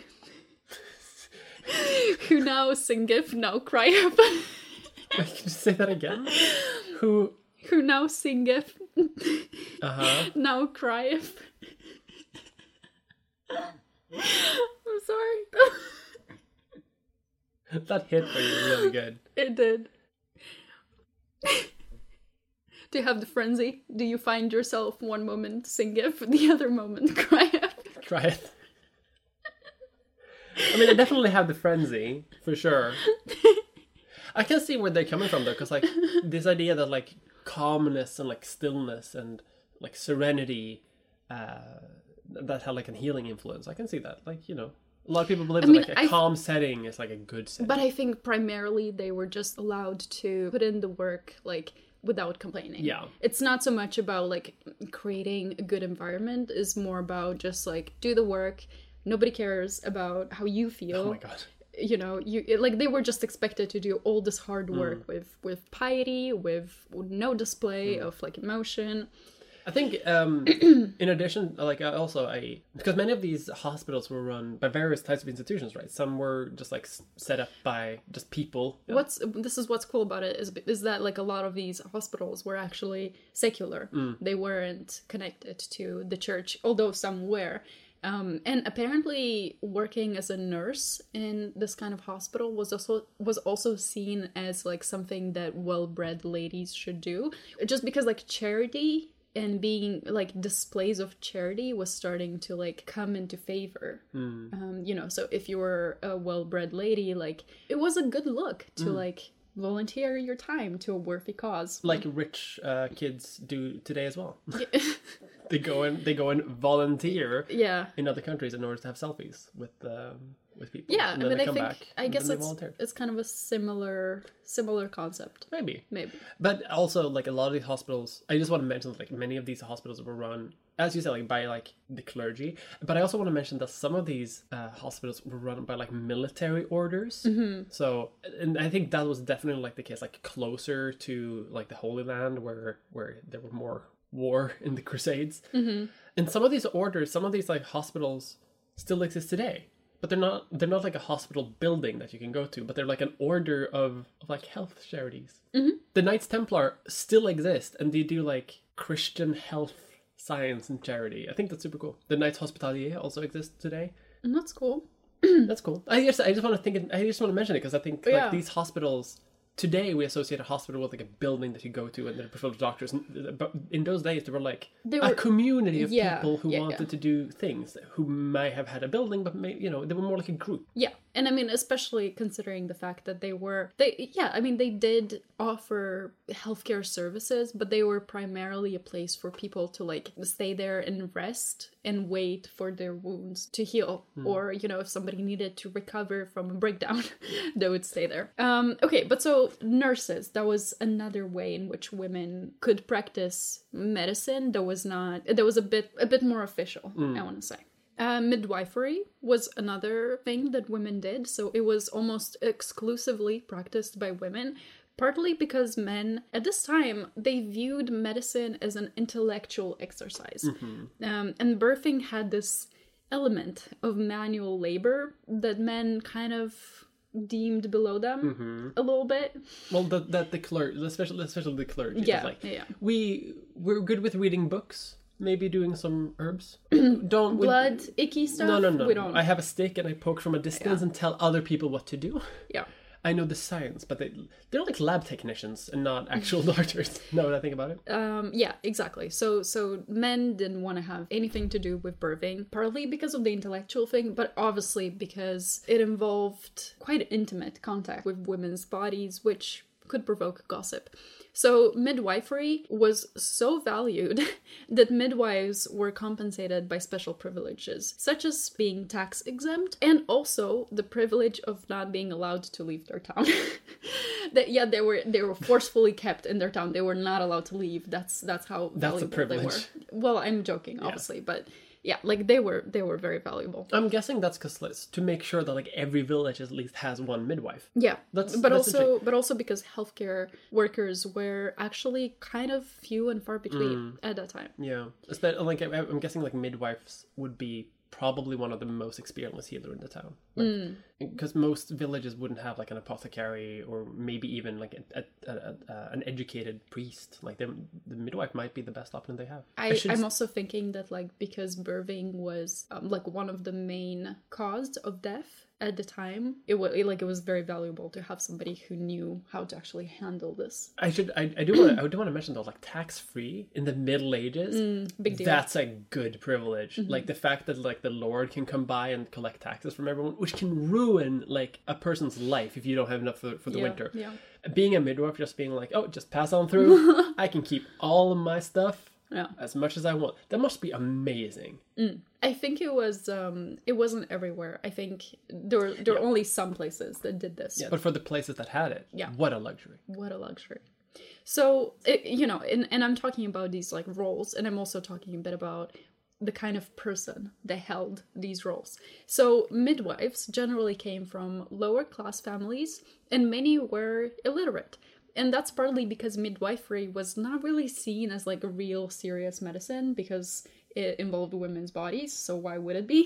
who now singeth, now crieth, Can you say that again? Who? who now singeth, Uh huh. now crieth. I'm sorry. That hit for you really good. It did. Do you have the frenzy? Do you find yourself one moment sing singeth, the other moment crieth? Try it. I mean, I definitely have the frenzy for sure. I can see where they're coming from though, because like this idea that like calmness and like stillness and like serenity, uh, that had like a healing influence. I can see that. Like you know, a lot of people believe I that mean, like a I- calm setting is like a good setting. But I think primarily they were just allowed to put in the work like without complaining. Yeah. It's not so much about like creating a good environment, it's more about just like do the work. Nobody cares about how you feel. oh my god. you know you like they were just expected to do all this hard mm. work with with piety with no display mm. of like emotion I think, um, in addition, like also I because many of these hospitals were run by various types of institutions, right? Some were just like s- set up by just people. what's this is what's cool about it is is that like a lot of these hospitals were actually secular. They weren't connected to the church although some were. Um, and apparently working as a nurse in this kind of hospital was also was also seen as like something that well-bred ladies should do. Just because like charity and being like displays of charity was starting to like come into favor. Um, you know so if you were a well-bred lady like it was a good look to like volunteer your time to a worthy cause. Like rich uh, kids do today as well. they go and they go and volunteer yeah. in other countries in order to have selfies with um, with people. yeah and i mean i think i guess it's it's kind of a similar similar concept maybe. maybe But also, like a lot of these hospitals, I just want to mention like many of these hospitals were run, as you said, like by like the clergy. But I also want to mention that some of these uh, hospitals were run by like military orders. Mm-hmm. So, and I think that was definitely like the case, like closer to like the Holy Land, where where there were more war in the Crusades. Mm-hmm. And some of these orders, some of these like hospitals, still exist today. But they're not they're not like a hospital building that you can go to, but they're like an order of, of like health charities. Mm-hmm. The Knights Templar still exist and they do like Christian health science and charity. I think that's super cool. The Knights Hospitaller also exists today. and that's cool That's cool. I just I just want to think I just want to mention it because I think oh, like Yeah. these hospitals today we associate a hospital with like a building that you go to and they're full of doctors. But in those days they were like They a community of yeah, people who yeah, wanted yeah. to do things who may have had a building, but may, you know they were more like a group. Yeah, and I mean, especially considering the fact that they were they yeah, I mean, they did offer healthcare services, but they were primarily a place for people to like stay there and rest and wait for their wounds to heal, or you know, if somebody needed to recover from a breakdown, they would stay there. Um, okay, but so nurses, that was another way in which women could practice medicine. That was not that was a bit a bit more official. I want to say. Uh, midwifery was another thing that women did, so it was almost exclusively practiced by women. Partly because men at this time they viewed medicine as an intellectual exercise, um, and birthing had this element of manual labor that men kind of deemed below them a little bit. Well, that that the clergy, especially especially the clergy, Yeah, like yeah. we we're good with reading books, maybe doing some herbs. Don't we- Blood, icky stuff. No, no, no. We don't. I have a stick and I poke from a distance and tell other people what to do. yeah. I know the science, but they they're like lab technicians and not actual doctors. Now that I think about it. Um, yeah, exactly. So so men didn't want to have anything to do with birthing, partly because of the intellectual thing, but obviously because it involved quite intimate contact with women's bodies, which could provoke gossip. So midwifery was so valued that midwives were compensated by special privileges, such as being tax exempt and also the privilege of not being allowed to leave their town. that yeah, they were they were forcefully kept in their town. They were not allowed to leave. That's that's how That's a valuable they were. privilege. Well, I'm joking, obviously, but yeah, like they were they were very valuable. I'm guessing that's because to make sure that like every village at least has one midwife. Yeah, That's- but that's also but also because healthcare workers were actually kind of few and far between Mm. at that time. Yeah, Espe- like I'm guessing like midwives would be probably one of the most experienced healer in the town. Mm. Because most villages wouldn't have like an apothecary or maybe even like a, a, a, a, an educated priest. Like the, the midwife might be the best option they have. I, should I'm also thinking that like because birthing was um, like one of the main cause of death at the time, it was like it was very valuable to have somebody who knew how to actually handle this. I should. I, I do want. I do want to mention though, like tax free in the Middle Ages. Mm, big deal. That's a good privilege. Like the fact that like the Lord can come by and collect taxes from everyone, which can ruin like a person's life if you don't have enough for, for the Yeah, winter. yeah. Being a midwife, just being like, oh, just pass on through. I can keep all of my stuff Yeah. as much as I want. That must be amazing. I think it was um it wasn't everywhere. I think there were, there were only some places that did this. But for the places that had it, Yeah. what a luxury. What a luxury. So, it, you know, and, and I'm talking about these like roles, and I'm also talking a bit about the kind of person that held these roles. So, midwives generally came from lower class families, and many were illiterate. And that's partly because midwifery was not really seen as like a real serious medicine because it involved women's bodies, so why would it be?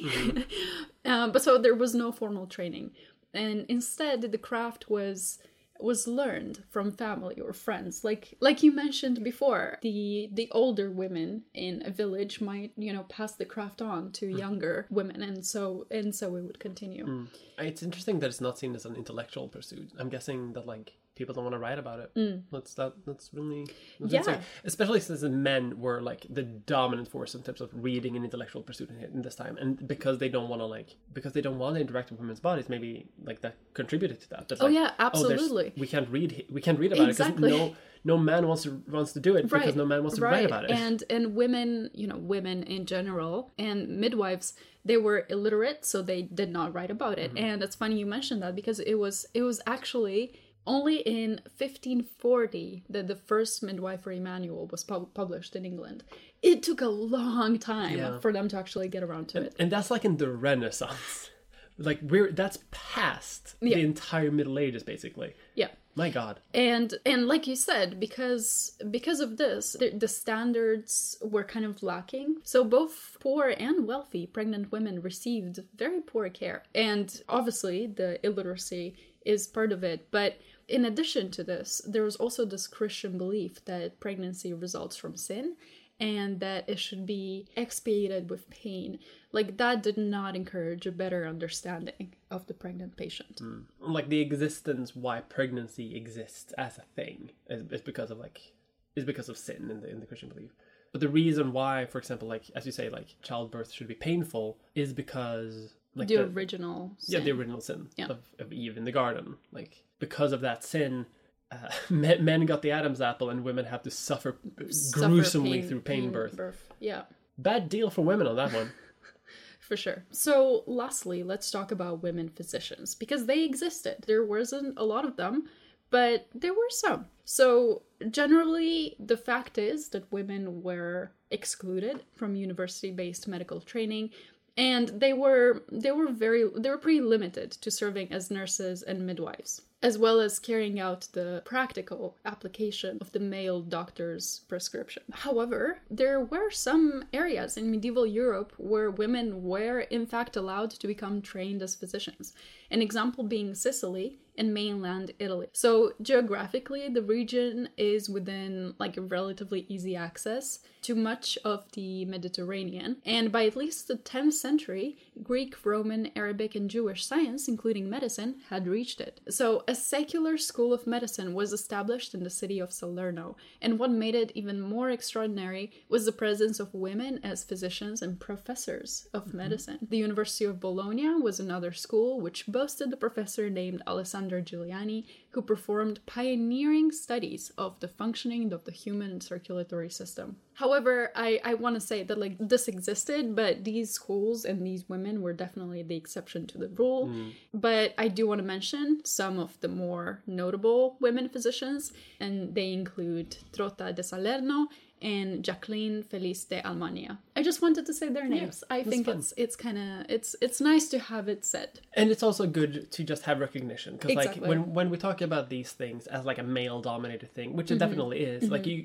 um, but so there was no formal training. And instead, the craft was was learned from family or friends like like you mentioned before the the older women in a village might you know pass the craft on to Hmm. younger women and so and so it would continue It's interesting that it's not seen as an intellectual pursuit. I'm guessing that like people don't want to write about it. That's that. That's really that's Yeah. insane. Especially since men were like the dominant force in terms of reading and intellectual pursuit in, in this time, and because they don't want to like because they don't want to interact with women's bodies, maybe like that contributed to that. that Oh, like, yeah, there's- absolutely. we can't read. We can't read about Exactly. it because no no man wants to wants to do it because no man wants to write about it. And and women, you know, women in general and midwives, they were illiterate, so they did not write about it. Mm-hmm. And it's funny you mentioned that because it was it was actually only in 1540 that the first midwifery manual was pub- published in England. It took a long time Yeah. for them to actually get around to it. and that's like in the Renaissance. Like we're that's past Yeah. the entire Middle Ages, basically. Yeah. My God. and and like you said because because of this the, the standards were kind of lacking so both poor and wealthy pregnant women received very poor care and obviously the illiteracy is part of it but in addition to this there was also this christian belief that pregnancy results from sin and that it should be expiated with pain. Like that did not encourage a better understanding of the pregnant patient. Hmm. Like the existence why pregnancy exists as a thing is, is because of like is because of sin in the in the Christian belief. But the reason why, for example, like as you say, like childbirth should be painful is because like the the, original yeah sin. the original sin Yeah. of, of Eve in the garden. Like because of that sin, uh, men, men got the Adam's apple and women have to suffer suffer gruesomely pain through pain, in birth. Yeah, Bad deal for women on that one. for sure. So, lastly, let's talk about women physicians because they existed. There wasn't a lot of them, but there were some. So, generally, the fact is that women were excluded from university-based medical training and they were they were very they were pretty limited to serving as nurses and midwives as well as carrying out the practical application of the male doctor's prescription. However, there were some areas in medieval Europe where women were in fact allowed to become trained as physicians. An example being Sicily and mainland Italy. So geographically, the region is within like relatively easy access to much of the Mediterranean, and by at least the 10th century, Greek, Roman, Arabic, and Jewish science, including medicine, had reached it. So a secular school of medicine was established in the city of Salerno, and what made it even more extraordinary was the presence of women as physicians and professors of mm-hmm. medicine. The University of Bologna was another school which boasted a professor named Alessandra Giliani who performed pioneering studies of the functioning of the human circulatory system. However, I, I want to say that like this existed, but these schools and these women were definitely the exception to the rule. Mm. But I do want to mention some of the more notable women physicians, and they include Trota de Salerno and Jacqueline Felice de Almania. I just wanted to say their names. I think fun. it's it's kind of it's it's nice to have it said. and it's also good to just have recognition because Exactly. like when when we talk about these things as like a male dominated thing which it Mm-hmm. definitely is like you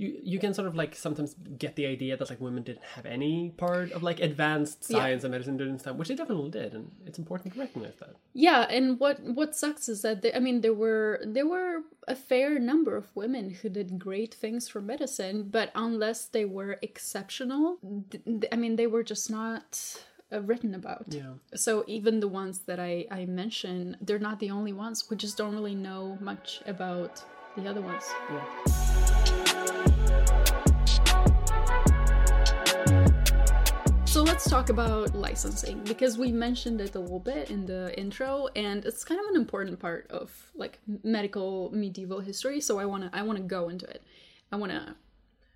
you you can sort of like sometimes get the idea that like women didn't have any part of like advanced Yeah. science and medicine during this time which they definitely did and it's important to recognize that Yeah, and what what sucks is that they, I mean there were there were a fair number of women who did great things for medicine, but unless they were exceptional, I mean they were just not uh, written about. yeah So even the ones that I I mention, they're not the only ones. We just don't really know much about the other ones. yeah So let's talk about licensing because we mentioned it a little bit in the intro and it's kind of an important part of like medical medieval history so I want to I want to go into it. I want to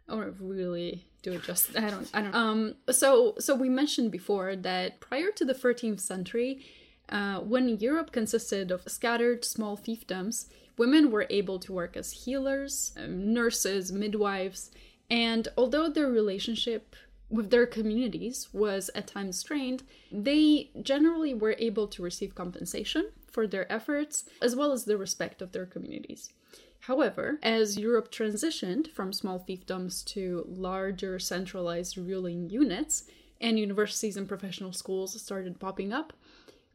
I want to really do it just I don't I don't um so so we mentioned before that prior to the 13th century uh, when Europe consisted of scattered small fiefdoms, women were able to work as healers, um, nurses, midwives, and although their relationship with their communities was at times strained, they generally were able to receive compensation for their efforts as well as the respect of their communities. However, as Europe transitioned from small fiefdoms to larger centralized ruling units, and universities and professional schools started popping up,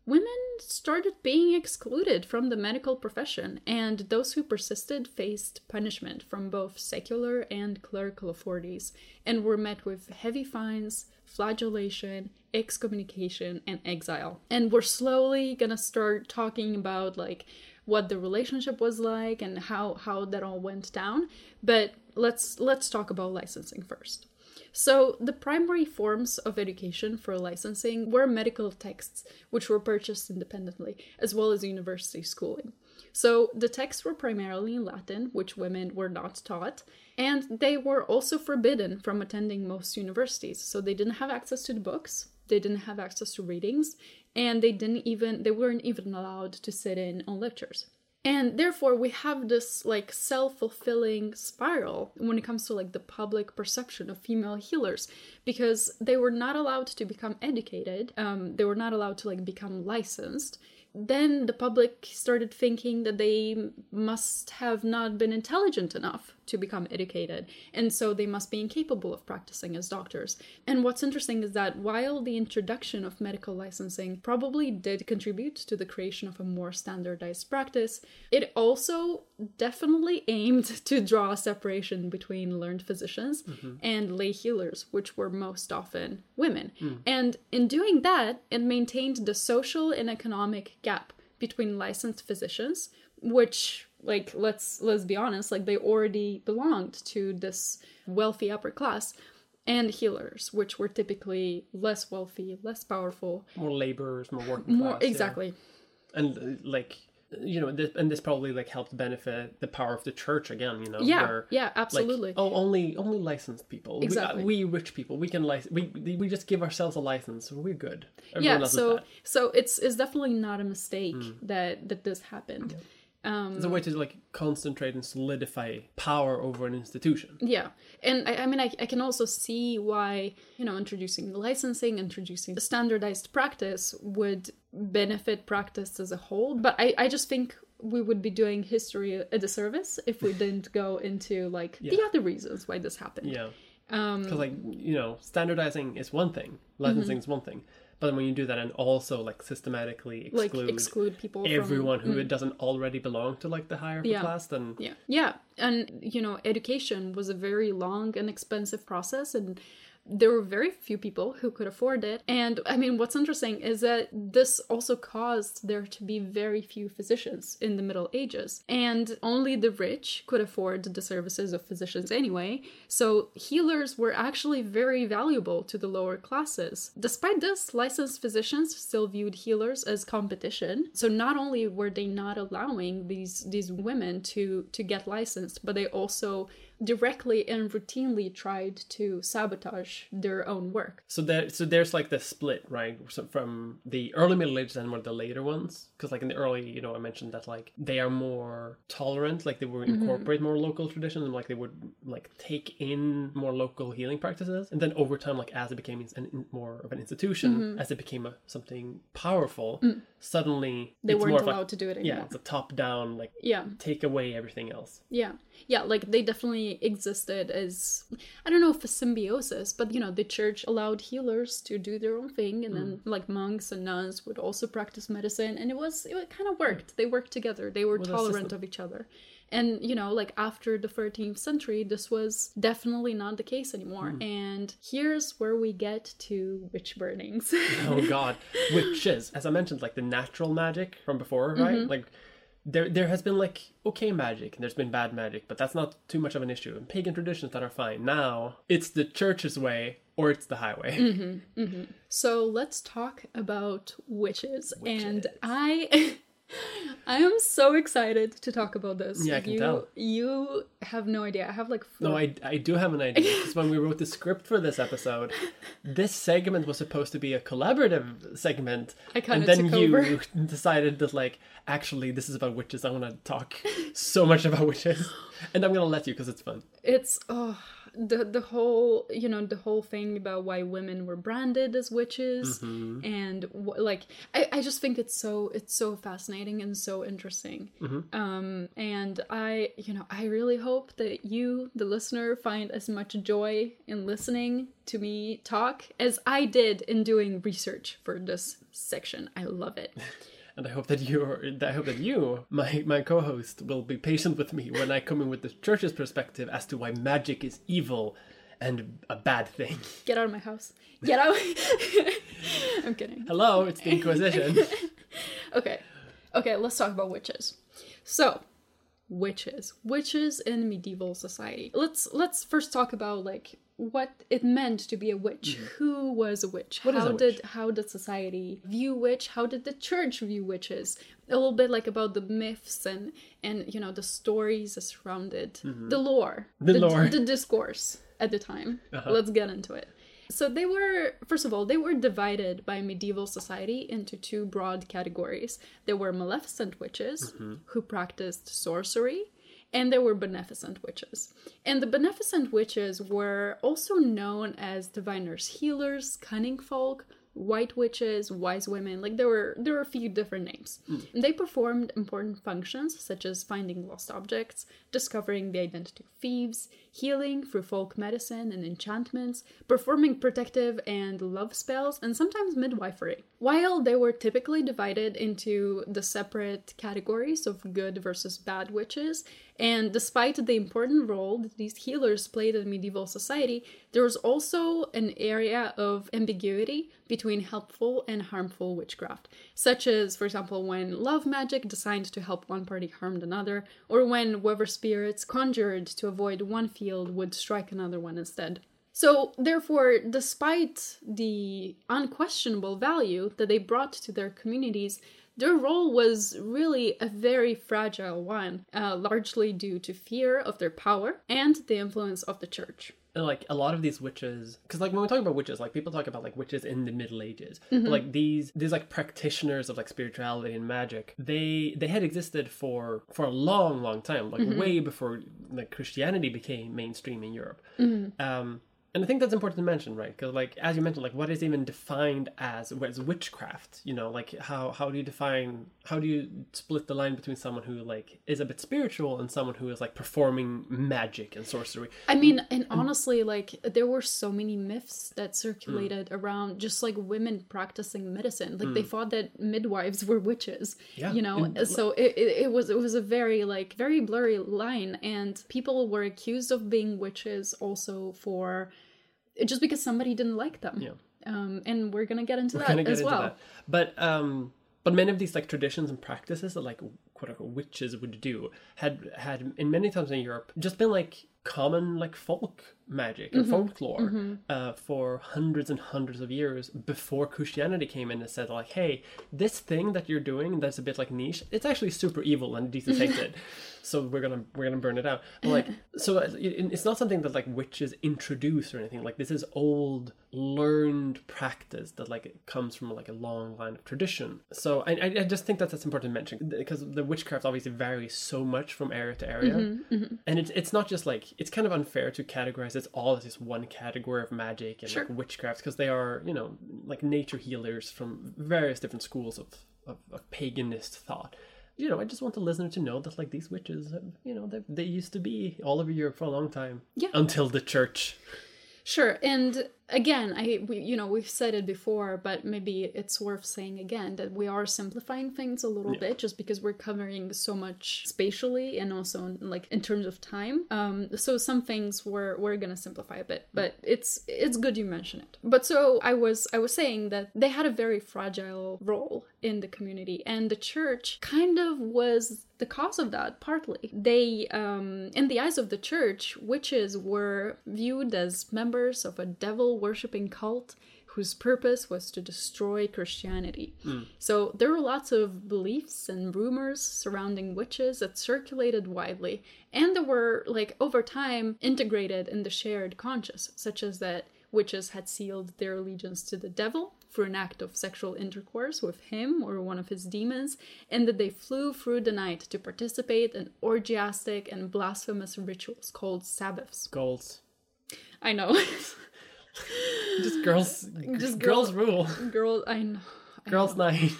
women started being excluded from the medical profession, and those who persisted faced punishment from both secular and clerical authorities and were met with heavy fines, flagellation, excommunication, and exile. And we're slowly gonna start talking about like what the relationship was like and how how that all went down. But let's let's talk about licensing first. So, the primary forms of education for licensing were medical texts, which were purchased independently, as well as university schooling. So, the texts were primarily in Latin, which women were not taught, and they were also forbidden from attending most universities. So, they didn't have access to the books, they didn't have access to readings, and they didn't even they weren't even allowed to sit in on lectures. And therefore we have this like self-fulfilling spiral when it comes to like the public perception of female healers because they were not allowed to become educated um, they were not allowed to like become licensed. Then the public started thinking that they must have not been intelligent enough to become educated, and so they must be incapable of practicing as doctors. And what's interesting is that while the introduction of medical licensing probably did contribute to the creation of a more standardized practice, it also definitely aimed to draw a separation between learned physicians mm-hmm. and lay healers, which were most often women. Mm. And in doing that, it maintained the social and economic gap between licensed physicians, which like let's let's be honest like they already belonged to this wealthy upper class and healers which were typically less wealthy less powerful. More laborers more working more class, exactly. Yeah. and uh, like you know this, and this probably like helped benefit the power of the church again you know yeah where, yeah absolutely. like, oh only only licensed people. Exactly we, uh, we rich people. We can license we we just give ourselves a license. We're good. Everyone yeah so so it's it's definitely not a mistake mm. that that this happened. Yeah. Um, it's a way to like concentrate and solidify power over an institution. Yeah, and I, I mean, I, I can also see why you know introducing licensing, introducing standardized practice would benefit practice as a whole. But I, I just think we would be doing history a disservice if we didn't go into like yeah. the other reasons why this happened. Yeah, because um, like you know, standardizing is one thing, licensing mm-hmm. is one thing, but then when you do that and also like systematically exclude, like, exclude people everyone from, who mm. doesn't already belong to like the higher yeah. class, then yeah, yeah, and you know, education was a very long and expensive process, and there were very few people who could afford it. And I mean, what's interesting is that this also caused there to be very few physicians in the Middle Ages. And only the rich could afford the services of physicians anyway. So healers were actually very valuable to the lower classes. Despite this, licensed physicians still viewed healers as competition. So not only were they not allowing these these women to to get licensed, but they also directly and routinely tried to sabotage their own work. So there, so there's like the split, right? So from the early Middle Ages and more the later ones, because like in the early, you know, I mentioned that like they are more tolerant, like they would mm-hmm. incorporate mm-hmm. more local traditions, and like they would like take in more local healing practices, and then over time, like as it became an, more of an institution, mm-hmm. as it became a, something powerful, mm. Suddenly they weren't allowed like, to do it anymore. Yeah, it's a top down, like yeah, take away everything else. Yeah, yeah, like they definitely existed as I don't know if a symbiosis, but you know, the church allowed healers to do their own thing, and mm. then like monks and nuns would also practice medicine, and it was it kind of worked. They worked together. They were tolerant of each other. And you know, like after the 13th century, this was definitely not the case anymore. Mm. And here's where we get to witch burnings. oh God, witches! As I mentioned, like the natural magic from before, right? Mm-hmm. Like there there has been like okay magic and there's been bad magic, but that's not too much of an issue. And pagan traditions that are fine. Now it's the church's way or it's the highway. Mm-hmm, mm-hmm. So let's talk about witches. witches. And I I am so excited to talk about this. Yeah, I can you, tell. You have no idea. I have like four... No, I, I do have an idea. Because when we wrote the script for this episode, this segment was supposed to be a collaborative segment. I kind of And then you over. decided that, like, actually, this is about witches. I want to talk so much about witches. And I'm going to let you because it's fun. It's, oh, the the whole you know the whole thing about why women were branded as witches and wh- like I, I just think it's so it's so fascinating and so interesting. Um and i you know i really hope that you the listener find as much joy in listening to me talk as i did in doing research for this section. I love it And I hope that you, I hope that you, my my co-host, will be patient with me when I come in with the church's perspective as to why magic is evil and a bad thing. get out of my house get out i'm kidding Hello, it's the Inquisition. Okay. Okay, let's talk about witches. So, witches. Witches in medieval society. Let's let's first talk about like what it meant to be a witch. Who was a witch? Mm-hmm. What how a did witch? how did society view witch? How did the church view witches? A little bit like about the myths and and you know the stories that surrounded the lore. Mm-hmm. The lore. Uh-huh. The discourse at the time. Let's get into it. So they were, first of all, they were divided by medieval society into two broad categories. There were maleficent witches who practiced sorcery, and there were beneficent witches. And the beneficent witches were also known as diviners, healers, cunning folk, white witches, wise women. Like there were there were a few different names. Hmm. And they performed important functions such as finding lost objects, discovering the identity of thieves, healing through folk medicine and enchantments, performing protective and love spells, and sometimes midwifery. While they were typically divided into the separate categories of good versus bad witches, and despite the important role that these healers played in medieval society, there was also an area of ambiguity between helpful and harmful witchcraft, such as, for example, when love magic designed to help one party harmed another, or when weather spirits conjured to avoid one would strike another one instead. So, therefore, despite the unquestionable value that they brought to their communities, their role was really a very fragile one, uh, largely due to fear of their power and the influence of the church. Like a lot of these witches because like when we talk about witches like people talk about like witches in the middle ages Mm-hmm. but, like these these like practitioners of like spirituality and magic they they had existed for for a long long time like Mm-hmm. way before like christianity became mainstream in europe Mm-hmm. um and I think that's important to mention, right? Because, like, as you mentioned, like, what is even defined as as witchcraft? You know, like, how how do you define? How do you split the line between someone who like is a bit spiritual and someone who is like performing magic and sorcery? I mean, and honestly, like, there were so many myths that circulated mm. around just like women practicing medicine. Like, they mm. thought that midwives were witches, Yeah, you know? and- so it, it was it was a very, like, very blurry line. And people were accused of being witches also for just because somebody didn't like them. Yeah. Um, and we're gonna get into We're that get as into well. that. But um, but many of these like traditions and practices that like quote unquote witches would do had had in many times in Europe just been like common like folk magic Mm-hmm. and folklore uh, for hundreds and hundreds of years before Christianity came in and said like, hey, this thing that you're doing that's a bit like niche, it's actually super evil and it. So we're gonna we're gonna burn it out. But, like so, uh, it, it's not something that like witches introduce or anything. Like this is old learned practice that like it comes from like a long line of tradition. So I I just think that that's important to mention because the witchcraft obviously varies so much from area to area, and it's it's not just like it's kind of unfair to categorize it all as this one category of magic and Sure. like witchcraft because they are you know like nature healers from various different schools of of, of paganist thought. You know, I just want the listener to know that like these witches, have, you know, they they used to be all over Europe for a long time. Yeah. Until the church. Sure, and again, I we, you know we've said it before, but maybe it's worth saying again that we are simplifying things a little bit just because we're covering so much spatially and also in, like in terms of time. Um, so some things we're we're gonna simplify a bit, but it's it's good you mention it. But so I was I was saying that they had a very fragile role in the community, and the church kind of was the cause of that partly they um in the eyes of the church witches were viewed as members of a devil worshipping cult whose purpose was to destroy christianity hmm. so there were lots of beliefs and rumors surrounding witches that circulated widely and that were like over time integrated in the shared conscious such as that witches had sealed their allegiance to the devil for an act of sexual intercourse with him or one of his demons, and that they flew through the night to participate in orgiastic and blasphemous rituals called Sabbaths. Goals. I know. Just girls. Just girls rule. Girl, I know. I Girls know. night.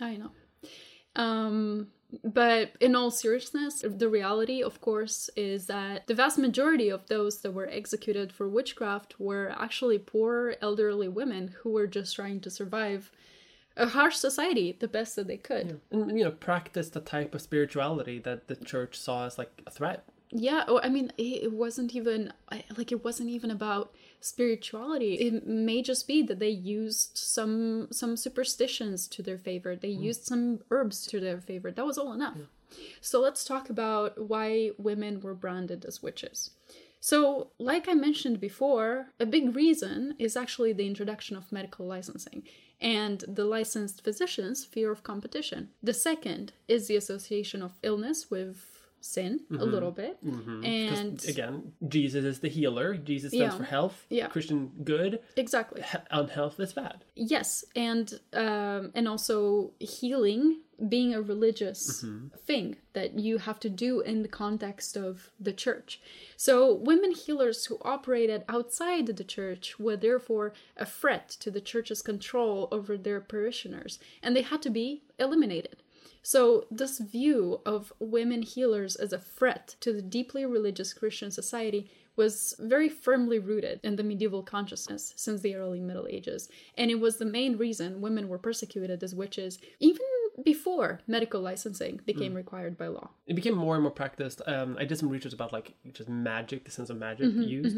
I know. Um, but in all seriousness, the reality, of course, is that the vast majority of those that were executed for witchcraft were actually poor elderly women who were just trying to survive a harsh society the best that they could. And you know, practice the type of spirituality that the church saw as like a threat. Yeah, oh, I mean, it wasn't even like it wasn't even about spirituality. It may just be that they used some some superstitions to their favor. They mm. used some herbs to their favor. That was all enough. So let's talk about why women were branded as witches. So, like I mentioned before, a big reason is actually the introduction of medical licensing and the licensed physicians' fear of competition. The second is the association of illness with sin a mm-hmm. little bit. Mm-hmm. And 'Cause, again, Jesus is the healer. Jesus stands Yeah. for health. Yeah. Christian good. exactly. He- unhealth is bad. Yes, and um, and also healing being a religious mm-hmm. thing that you have to do in the context of the church. So women healers who operated outside the church were therefore a threat to the church's control over their parishioners, and they had to be eliminated. So, this view of women healers as a threat to the deeply religious Christian society was very firmly rooted in the medieval consciousness since the early Middle Ages, and it was the main reason women were persecuted as witches even before medical licensing became required by law. It became more and more practiced. Um, I did some research about like just magic, the sense of magic Mm-hmm, used.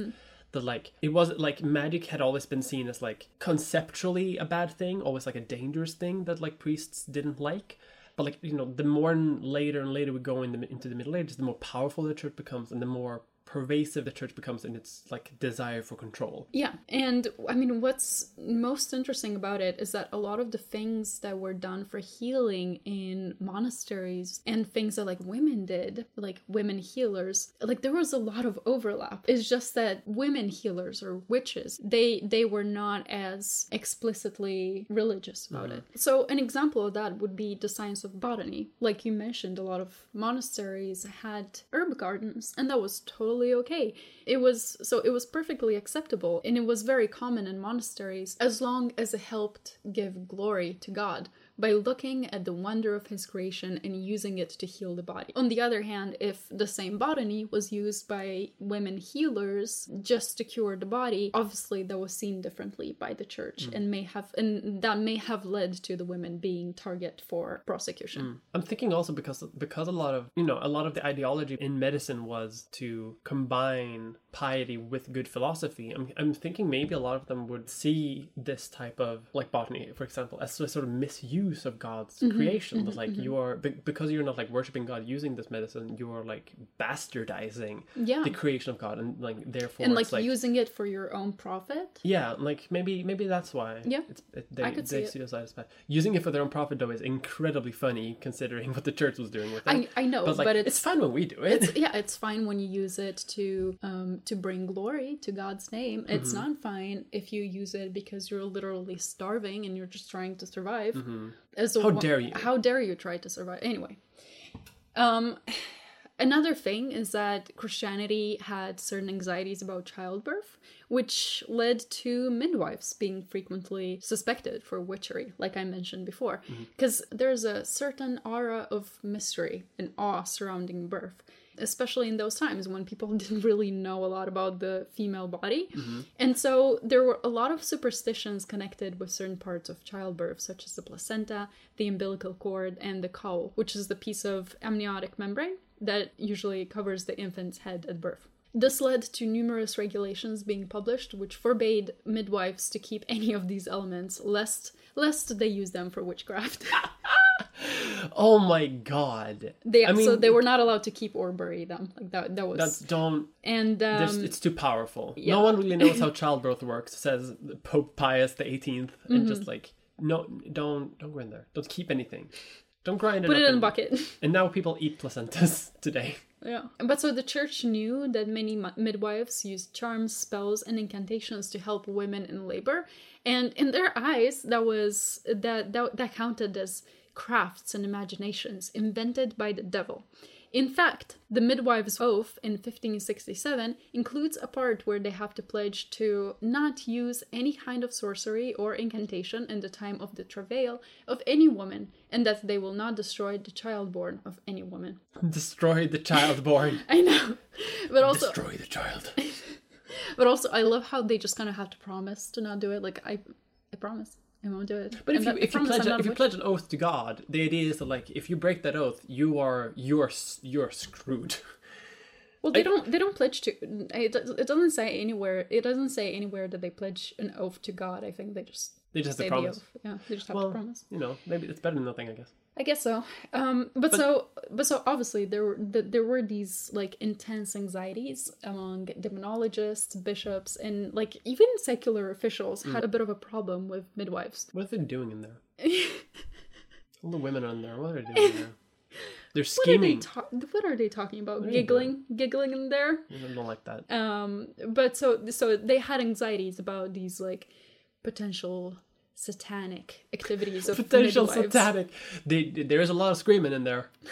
That like it was like magic had always been seen as like conceptually a bad thing, always like a dangerous thing that like priests didn't like. But like you know, the more and later and later we go in the, into the Middle Ages, the more powerful the church becomes, and the more pervasive the church becomes in its like desire for control. Yeah, and I mean, what's most interesting about it is that a lot of the things that were done for healing in monasteries and things that like women did, like women healers, like there was a lot of overlap. It's just that women healers or witches, they they were not as explicitly religious about mm. it. So an example of that would be the science of botany. Like you mentioned, a lot of monasteries had herb gardens, and that was totally okay. It was so it was perfectly acceptable, and it was very common in monasteries as long as it helped give glory to God by looking at the wonder of his creation and using it to heal the body. On the other hand, if the same botany was used by women healers just to cure the body, obviously that was seen differently by the church mm. and may have and that may have led to the women being target for prosecution. Mm. I'm thinking also because because a lot of you know a lot of the ideology in medicine was to combine piety with good philosophy. I'm I'm thinking maybe a lot of them would see this type of like botany, for example, as a sort of misuse of God's creation. That like you are be- because you're not like worshiping God using this medicine, you are like bastardizing Yeah. the creation of God, and like therefore And it's like, using it for your own profit. yeah, like maybe maybe that's why. Yeah. it's, it, they, I could they see it. it as bad. Using it for their own profit though is incredibly funny considering what the church was doing with it. I, I know, but, but, it's, it's fun when we do it. it's yeah, it's fine when you use it to um to bring glory to God's name. It's Mm-hmm. not fine if you use it because you're literally starving and you're just trying to survive. As Mm-hmm. How dare you. How dare you try to survive? Anyway, um, another thing is that Christianity had certain anxieties about childbirth, which led to midwives being frequently suspected for witchery, like I mentioned before, because there's a certain aura of mystery and awe surrounding birth. Especially in those times when people didn't really know a lot about the female body. Mm-hmm. And so there were a lot of superstitions connected with certain parts of childbirth, such as the placenta, the umbilical cord, and the caul, which is the piece of amniotic membrane that usually covers the infant's head at birth. This led to numerous regulations being published which forbade midwives to keep any of these elements lest lest they use them for witchcraft. oh my god! they I mean, so they were not allowed to keep or bury them. Like that that was That's don't. and um, it's too powerful. yeah. No one really knows how childbirth works. Says Pope Pius the 18th, and Mm-hmm. just like no, don't don't go in there. Don't keep anything. Don't grind it. put it in a bucket. And now people eat placentas today. Yeah. But so the church knew that many midwives used charms, spells, and incantations to help women in labor, and in their eyes, that was that that, that counted as crafts and imaginations invented by the devil. In fact, the midwives' oath in 1567 includes a part where they have to pledge to not use any kind of sorcery or incantation in the time of the travail of any woman, and that they will not destroy the child born of any woman. Destroy the child born. I know, but also, Destroy the child. but also, I love how they just kind of have to promise to not do it. Like I, I promise. I won't do it. But if And you if you pledge if you pledge an oath to God, the idea is that like if you break that oath, you are you are you are screwed. Well, they I- don't. They don't pledge to. It, it doesn't say anywhere. It doesn't say anywhere that they pledge an oath to God. I think they just They just have to the promise. oath. Yeah, they just have Well, to promise. you know, maybe it's better than nothing, I guess. I guess so. Um, but, so, but so obviously there were th- there were these like intense anxieties among demonologists, bishops, and like even secular officials Mm. had a bit of a problem with midwives. What are they doing in there? All the women on there. What are they doing there? They're What are they scheming. ta- What are they talking about? you Giggling, giggling in there. I don't like that. Um, but so so they had anxieties about these like potential satanic activities of Potential midwives. satanic. They, there is a lot of screaming in there.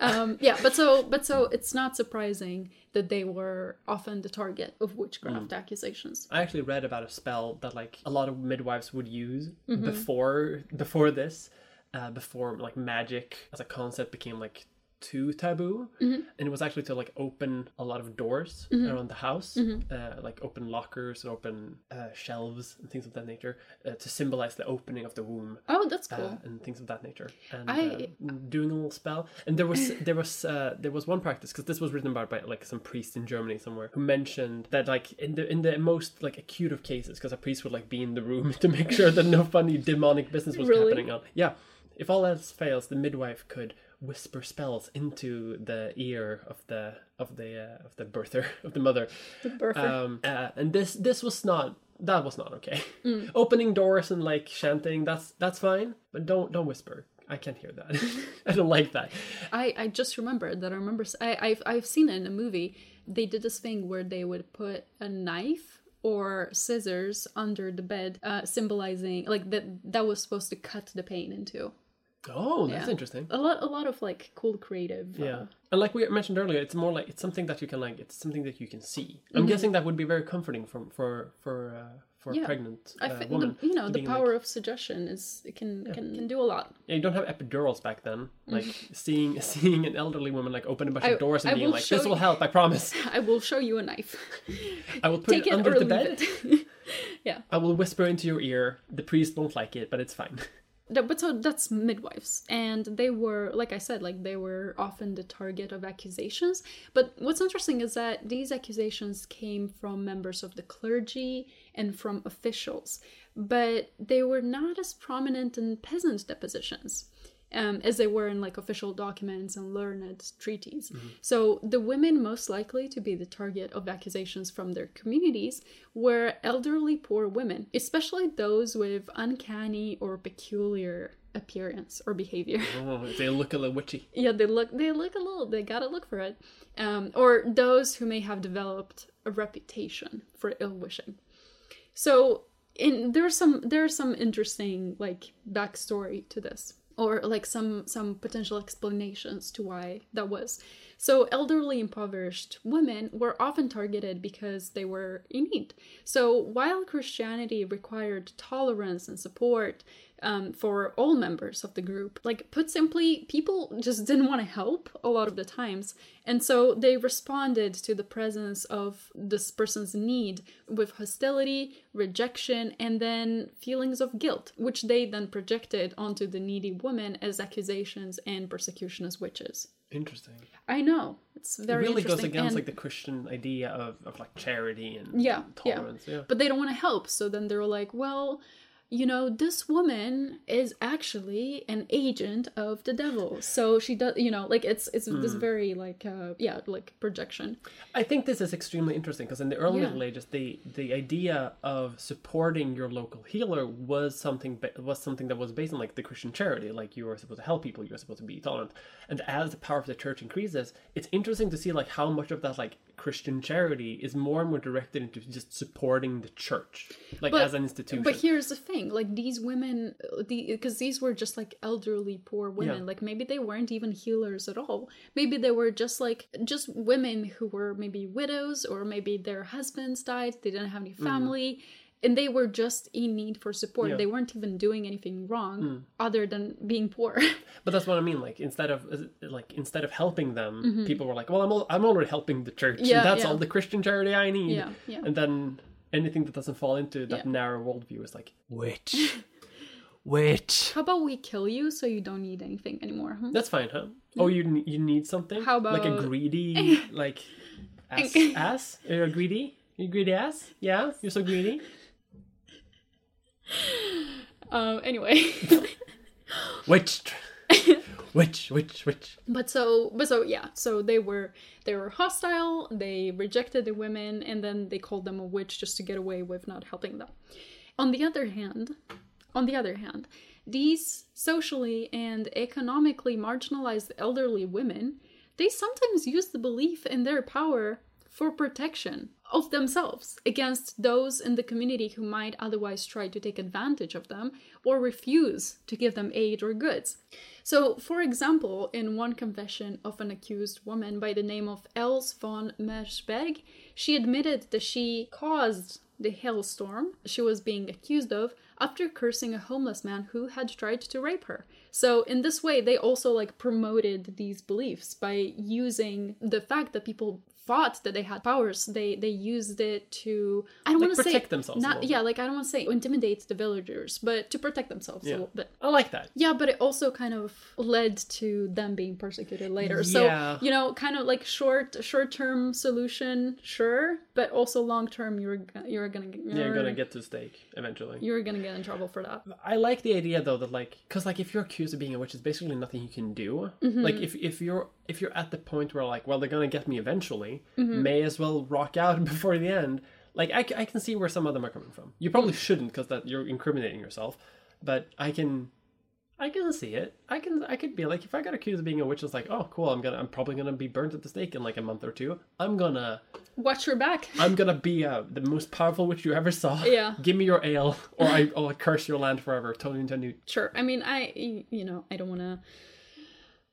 Um, yeah, but so but so it's not surprising that they were often the target of witchcraft Mm. accusations. I actually read about a spell that like a lot of midwives would use Mm-hmm. before before this, uh, before like magic as a concept became like too taboo, Mm-hmm. and it was actually to like open a lot of doors around the house, Mm-hmm. uh, like open lockers and open uh, shelves and things of that nature, uh, to symbolize the opening of the womb. Oh, that's cool. Uh, and things of that nature, and I- uh, doing a little spell. And there was there was uh, there was one practice because this was written about by like some priest in Germany somewhere who mentioned that like in the in the most like acute of cases, because a priest would like be in the room to make sure that no funny demonic business was Really? happening on. Yeah, if all else fails, the midwife could whisper spells into the ear of the of the uh, of the birther of the mother The Birther. um uh, and this this was not that was not okay Mm. opening doors and like chanting that's that's fine but don't don't whisper i can't hear that i don't like that I, I just remembered that I remember I, I've I've seen it in a movie. They did this thing where they would put a knife or scissors under the bed, uh, symbolizing like that that was supposed to cut the pain into. Oh that's Yeah. interesting A lot a lot of like cool creative. uh, yeah and like we mentioned earlier it's more like it's something that you can like it's something that you can see i'm Mhm. guessing that would be very comforting for for for uh, for Yeah. pregnant I uh, think woman the, you know the being, like- power of suggestion is it can can, can do a lot. Yeah, you don't have epidurals back then. Like seeing seeing an elderly woman like open a bunch I- of doors and I being like, "This will help, I promise." I will show you a knife. I will put Take it it under the bed. yeah. I will whisper into your ear. The priest won't like it, but it's fine. But so that's midwives and they were like i said like they were often the target of accusations. But what's interesting is that these accusations came from members of the clergy and from officials but they were not as prominent in peasant depositions um, as they were in like official documents and learned treaties. So the women most likely to be the target of accusations from their communities were elderly poor women, especially those with uncanny or peculiar appearance or behavior. Oh, they look a little witchy. yeah, they look they look a little they gotta look for it. Um, or those who may have developed a reputation for ill wishing. So in there's some there's some interesting like backstory to this or like some some potential explanations to why that was. So elderly impoverished women were often targeted because they were in need. So while christianity required tolerance and support um, for all members of the group like put simply people just didn't want to help a lot of the times and so they responded to the presence of this person's need with hostility, rejection, and then feelings of guilt, which they then projected onto the needy woman as accusations and persecution as witches. Interesting. I know. It's It very really goes against and- like the Christian idea of, of like charity and Yeah, yeah. Yeah. but they don't want to help. So then they're like, well, you know, this woman is actually an agent of the devil. So she does, you know, like it's it's Hmm. this very like uh yeah, like projection. I think this is extremely interesting because in the early Yeah. Middle Ages, the the idea of supporting your local healer was something was something that was based on like the Christian charity, like you were supposed to help people, you were supposed to be tolerant. And as the power of the church increases, it's interesting to see like how much of that like Christian charity is more and more directed into just supporting the church, like But- as an institution. But here's the thing. Like these women, because the, these were just like elderly, poor women. Yeah. Like maybe they weren't even healers at all. Maybe they were just like just women who were maybe widows, or maybe their husbands died. They didn't have any mm-hmm. family. And they were just in need for support. Yeah. They weren't even doing anything wrong other than being poor. But that's what I mean. Like instead of like instead of helping them, people were like, "Well, I'm al- I'm already helping the church. Mm-hmm. Yeah, and that's yeah. all the Christian charity I need." Yeah, yeah. And then anything that doesn't fall into that narrow worldview is like, "Which, which." How about we kill you so you don't need anything anymore? hmm? That's fine, huh? Oh, you you need something? How about like a greedy like ass ass? You're a greedy? You greedy ass? Yeah, you're so greedy. Um, anyway. Which, which, which, which? but so but so yeah so they were they were hostile they rejected the women and then they called them a witch just to get away with not helping them on the other hand on the other hand these socially and economically marginalized elderly women they sometimes use the belief in their power for protection of themselves against those in the community who might otherwise try to take advantage of them or refuse to give them aid or goods. So, for example, in one confession of an accused woman by the name of Els von Merschberg, she admitted that she caused the hailstorm she was being accused of after cursing a homeless man who had tried to rape her. So in this way they also like promoted these beliefs by using the fact that people thought that they had powers they they used it to I don't Like, want to say themselves not yeah like I don't want to say intimidate the villagers but to protect themselves Yeah. a little bit. I like that. Yeah, but it also kind of led to them being persecuted later. Yeah. So, you know, kind of like short short-term solution, sure, but also long-term you're you're going to Yeah, you're gonna get to stake eventually. you're going to get in trouble for that. I like the idea though that like, cause like if you're accused of being a witch, there's basically nothing you can do. Mm-hmm. Like if if you're if you're at the point where like, well, they're gonna get me eventually, may as well rock out before the end. Like I, I can see where some of them are coming from. You probably shouldn't because that you're incriminating yourself, but I can. I can see it. I can. I could be like, if I got accused of being a witch, it's like, oh, cool. I'm gonna. I'm probably gonna be burnt at the stake in like a month or two. I'm gonna. Watch your back. I'm gonna be uh, the most powerful witch you ever saw. Yeah. Give me your ale, or I, I'll curse your land forever. Turn into a new. Sure. I mean, I you know, I don't want to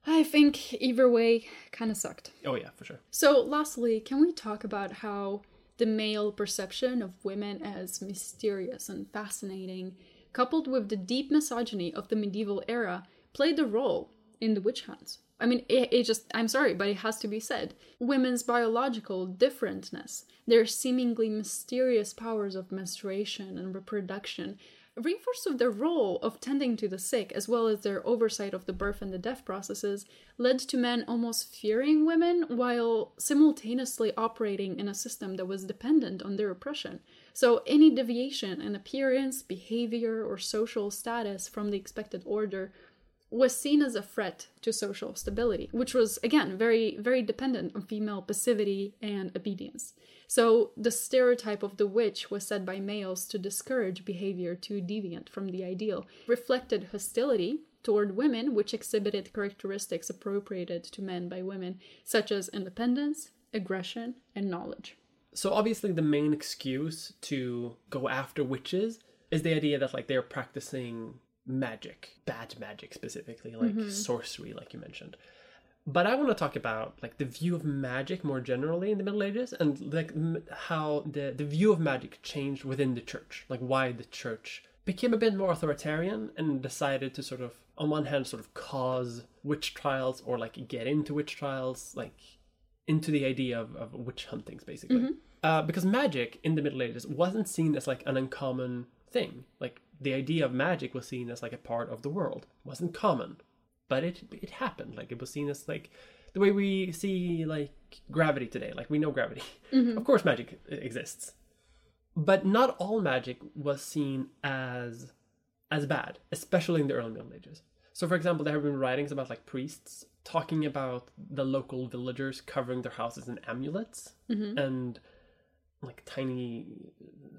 I think either way kind of sucked. Oh yeah, for sure. So, lastly, can we talk about how the male perception of women as mysterious and fascinating, coupled with the deep misogyny of the medieval era, played a role in the witch hunts? I mean, it, it just, I'm sorry, but it has to be said. Women's biological differentness, their seemingly mysterious powers of menstruation and reproduction, reinforced with their role of tending to the sick, as well as their oversight of the birth and the death processes, led to men almost fearing women while simultaneously operating in a system that was dependent on their oppression. So, any deviation in appearance, behavior, or social status from the expected order was seen as a threat to social stability, which was again very, very dependent on female passivity and obedience. So the stereotype of the witch was said by males to discourage behavior too deviant from the ideal, reflected hostility toward women, which exhibited characteristics appropriated to men by women, such as independence, aggression, and knowledge. So obviously, the main excuse to go after witches is the idea that like they're practicing magic, bad magic specifically, like sorcery, like you mentioned. But I want to talk about like the view of magic more generally in the Middle Ages, and like m- how the the view of magic changed within the church, like why the church became a bit more authoritarian and decided to sort of, on one hand, sort of cause witch trials or like get into witch trials, like into the idea of, of witch huntings, basically. Uh, because magic in the Middle Ages wasn't seen as like an uncommon thing. Like the idea of magic was seen as like a part of the world. It wasn't common, but it it happened. Like it was seen as like the way we see like gravity today. Like we know gravity. Mm-hmm. Of course, magic exists, but not all magic was seen as as bad, especially in the early Middle Ages. So, for example, there have been writings about like priests talking about the local villagers covering their houses in amulets mm-hmm. and like tiny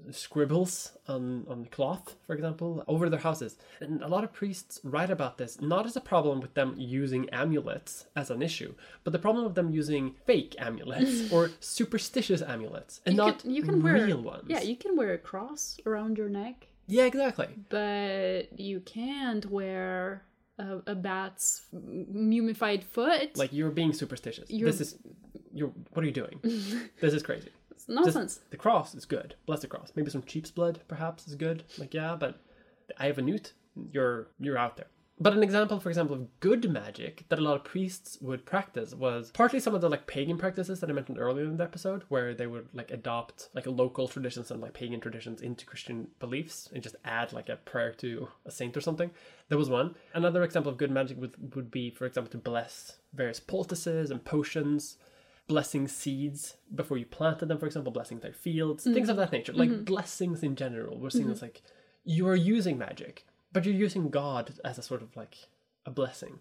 scribbles on on cloth, for example, over their houses. And a lot of priests write about this not as a problem with them using amulets as an issue, but the problem of them using fake amulets or superstitious amulets and You not can, you can wear real ones. Yeah, you can wear a cross around your neck. Yeah, exactly. but you can't wear a, a bat's mummified foot. Like you're being superstitious. You're- This is you're what are you doing? this is crazy. It's Just- nonsense. the cross is good. Bless the cross. Maybe some sheep's blood perhaps is good. Like yeah, but I have a newt. You're you're out there. But an example, for example, of good magic that a lot of priests would practice was partly some of the like pagan practices that I mentioned earlier in the episode, where they would like adopt like local traditions and like pagan traditions into Christian beliefs and just add like a prayer to a saint or something. There was one. Another example of good magic would, would be, for example, to bless various poultices and potions blessing seeds before you planted them, for example, blessing their fields, things of mm-hmm. that nature. Like mm-hmm. blessings in general, we're seeing mm-hmm. this. like you are using magic, but you're using God as a sort of like a blessing.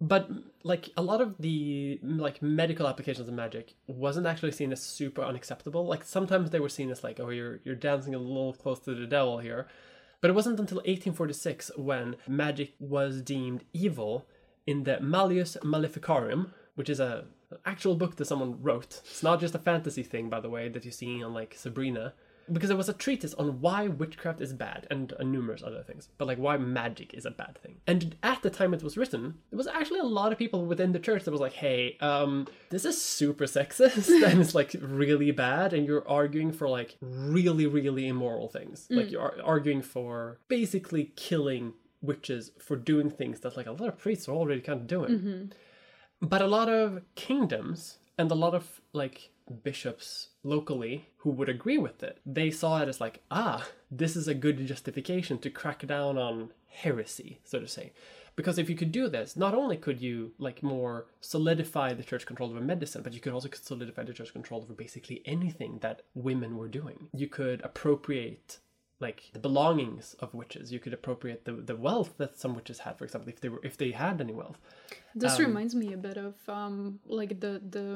But like a lot of the like medical applications of magic wasn't actually seen as super unacceptable. Like sometimes they were seen as like, oh, you're you're dancing a little close to the devil here. But it wasn't until 1846 when magic was deemed evil in the Malleus Maleficarum, which is a actual book that someone wrote. It's not just a fantasy thing, by the way, that you see on like Sabrina. Because it was a treatise on why witchcraft is bad and uh, numerous other things, but like why magic is a bad thing. And at the time it was written, there was actually a lot of people within the church that was like, "Hey, um, this is super sexist and it's like really bad, and you're arguing for like really, really immoral things. Like you're ar- arguing for basically killing witches for doing things that like a lot of priests are already kind of doing." But a lot of kingdoms and a lot of like bishops locally who would agree with it, they saw it as like, ah, this is a good justification to crack down on heresy, so to say. Because if you could do this, not only could you like more solidify the church control over medicine, but you could also solidify the church control over basically anything that women were doing. You could appropriate like the belongings of witches. You could appropriate the, the wealth that some witches had, for example, if they were if they had any wealth. This Um, reminds me a bit of um like the the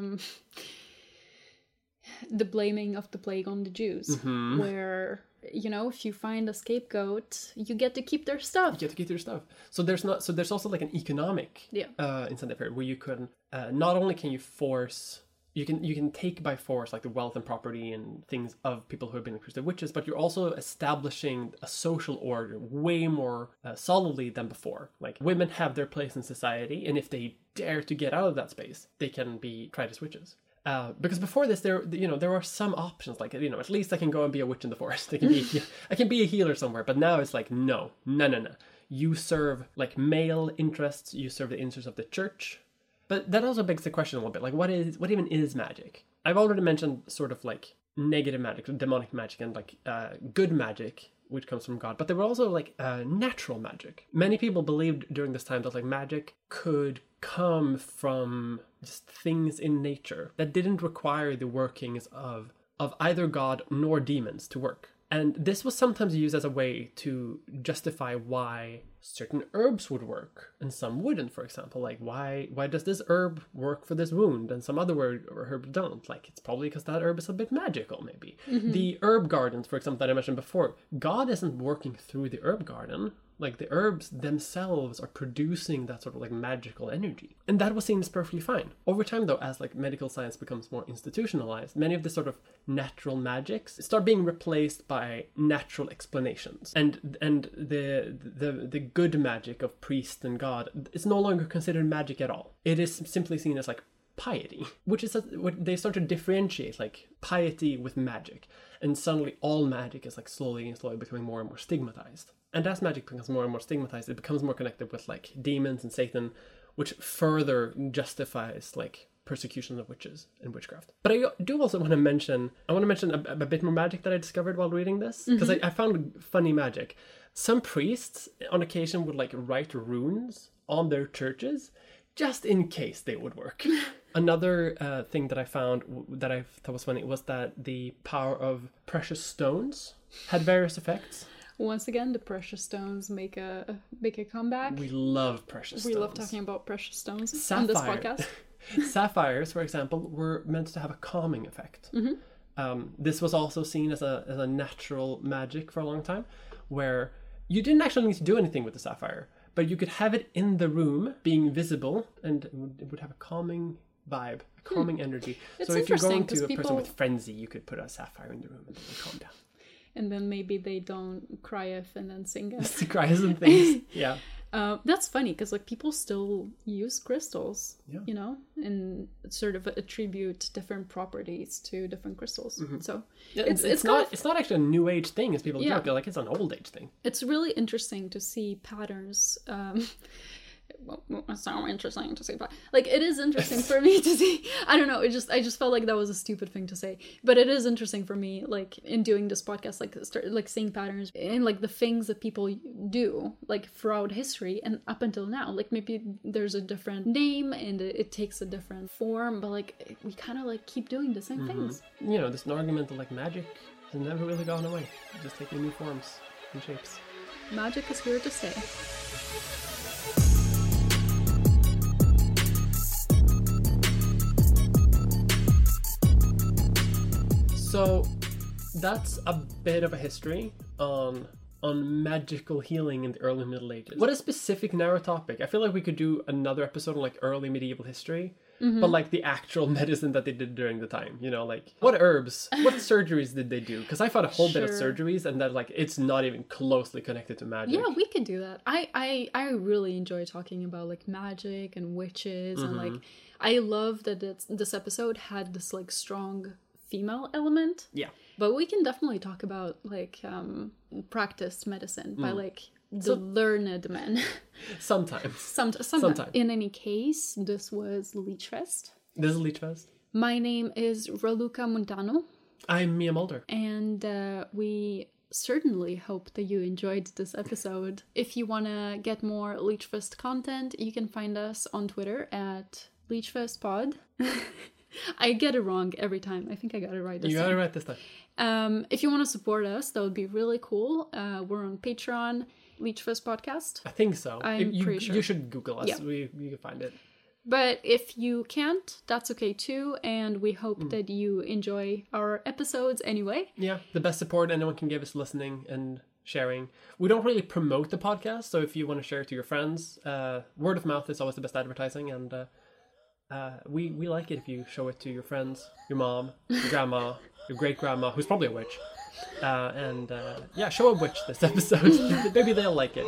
the blaming of the plague on the Jews, Mm-hmm. where you know if you find a scapegoat, you get to keep their stuff. you get to keep their stuff. So there's not. So there's also like an economic Yeah. uh, incentive here, where you can uh, not only can you force. You can you can take by force like the wealth and property and things of people who have been accused of witches, but you're also establishing a social order way more uh, solidly than before. Like women have their place in society, and if they dare to get out of that space, they can be tried as witches. Uh, because before this, there you know there were some options like you know at least I can go and be a witch in the forest. I can be I can be a healer somewhere. But now it's like no, no, no, no. You serve like male interests. You serve the interests of the church. But that also begs the question a little bit like what is what even is magic? I've already mentioned sort of like negative magic, demonic magic, and like uh, good magic, which comes from God. But there were also like uh, natural magic. Many people believed during this time that like magic could come from just things in nature that didn't require the workings of of either God nor demons to work. And this was sometimes used as a way to justify why certain herbs would work and some wouldn't, for example. Like why why does this herb work for this wound and some other herb don't? Like it's probably because that herb is a bit magical, maybe. Mm-hmm. The herb gardens, for example, that I mentioned before, God isn't working through the herb garden. Like the herbs themselves are producing that sort of like magical energy. And that was seen as perfectly fine. Over time though, as like medical science becomes more institutionalized, many of the sort of natural magics start being replaced by natural explanations. And and the the the good magic of priest and god is no longer considered magic at all. It is simply seen as like piety, which is what they start to differentiate like piety with magic, and suddenly all magic is like slowly and slowly becoming more and more stigmatized. And as magic becomes more and more stigmatized, it becomes more connected with like demons and Satan, which further justifies like persecution of witches and witchcraft. But I do also want to mention, I want to mention a, a bit more magic that I discovered while reading this because I, I found funny magic. Some priests on occasion would like write runes on their churches just in case they would work. Another uh, thing that I found w- that I thought was funny was that the power of precious stones had various effects. Once again, the precious stones make a make a comeback. We love precious We stones. love talking about precious stones on this podcast. Sapphires, for example, were meant to have a calming effect. Um, this was also seen as a, as a natural magic for a long time, where you didn't actually need to do anything with the sapphire, but you could have it in the room, being visible, and it would, have a calming vibe, a calming energy. It's so if you're going to a person people- with frenzy, you could put a sapphire in the room and calm down. And then maybe they don't cry if and then sing it. Cries and things. Yeah. Uh, that's funny because like people still use crystals, Yeah. you know, and sort of attribute different properties to different crystals. So It's, it's, it's not of- it's not actually a new age thing as people Yeah. joke. Like it's an old age thing. it's really interesting to see patterns. Um, it's so interesting to see, but like it is interesting for me to see. I don't know. It just I just felt like that was a stupid thing to say, but it is interesting for me, like in doing this podcast, like start like seeing patterns in like the things that people do, like throughout history and up until now. Like maybe there's a different name and it, it takes a different form, but like we kind of like keep doing the same mm-hmm. things. You know, this argument of like magic has never really gone away. It's just taking new forms and shapes. Magic is here to stay. So that's a bit of a history on on magical healing in the early Middle Ages. What a specific narrow topic. I feel like we could do another episode on like early medieval history. Mm-hmm. But like the actual medicine that they did during the time, you know, like oh. what herbs, what surgeries did they do? Because I found a whole bit of surgeries, and that like it's not even closely connected to magic. Yeah, we could do that. I I I really enjoy talking about like magic and witches and like mm-hmm. I love that it's, this episode had this like strong female element. yeah. But we can definitely talk about like um practiced medicine by like the learned men. Sometimes Some, sometimes. Sometime. In any case, this was Leechfest. this is Leechfest. My name is Raluca Montano, I'm Mia Mulder. and uh, we certainly hope that you enjoyed this episode. If you want to get more Leechfest content, you can find us on Twitter at LeechfestPod. I get it wrong every time. I think I got it right this You time. You got it right this time. Um, if you want to support us, that would be really cool. Uh, we're on Patreon, Leechfest Podcast. I think so. I'm you, pretty sure. You should Google us. Yeah. We you can find it. But if you can't, that's okay too. And we hope Hmm. that you enjoy our episodes anyway. Yeah, the best support anyone can give is listening and sharing. We don't really promote the podcast, so if you want to share it to your friends, uh, word of mouth is always the best advertising, and uh, uh, we we like it if you show it to your friends, your mom, your grandma, your great grandma, who's probably a witch, uh, and uh, yeah, show a witch this episode. Maybe they'll like it.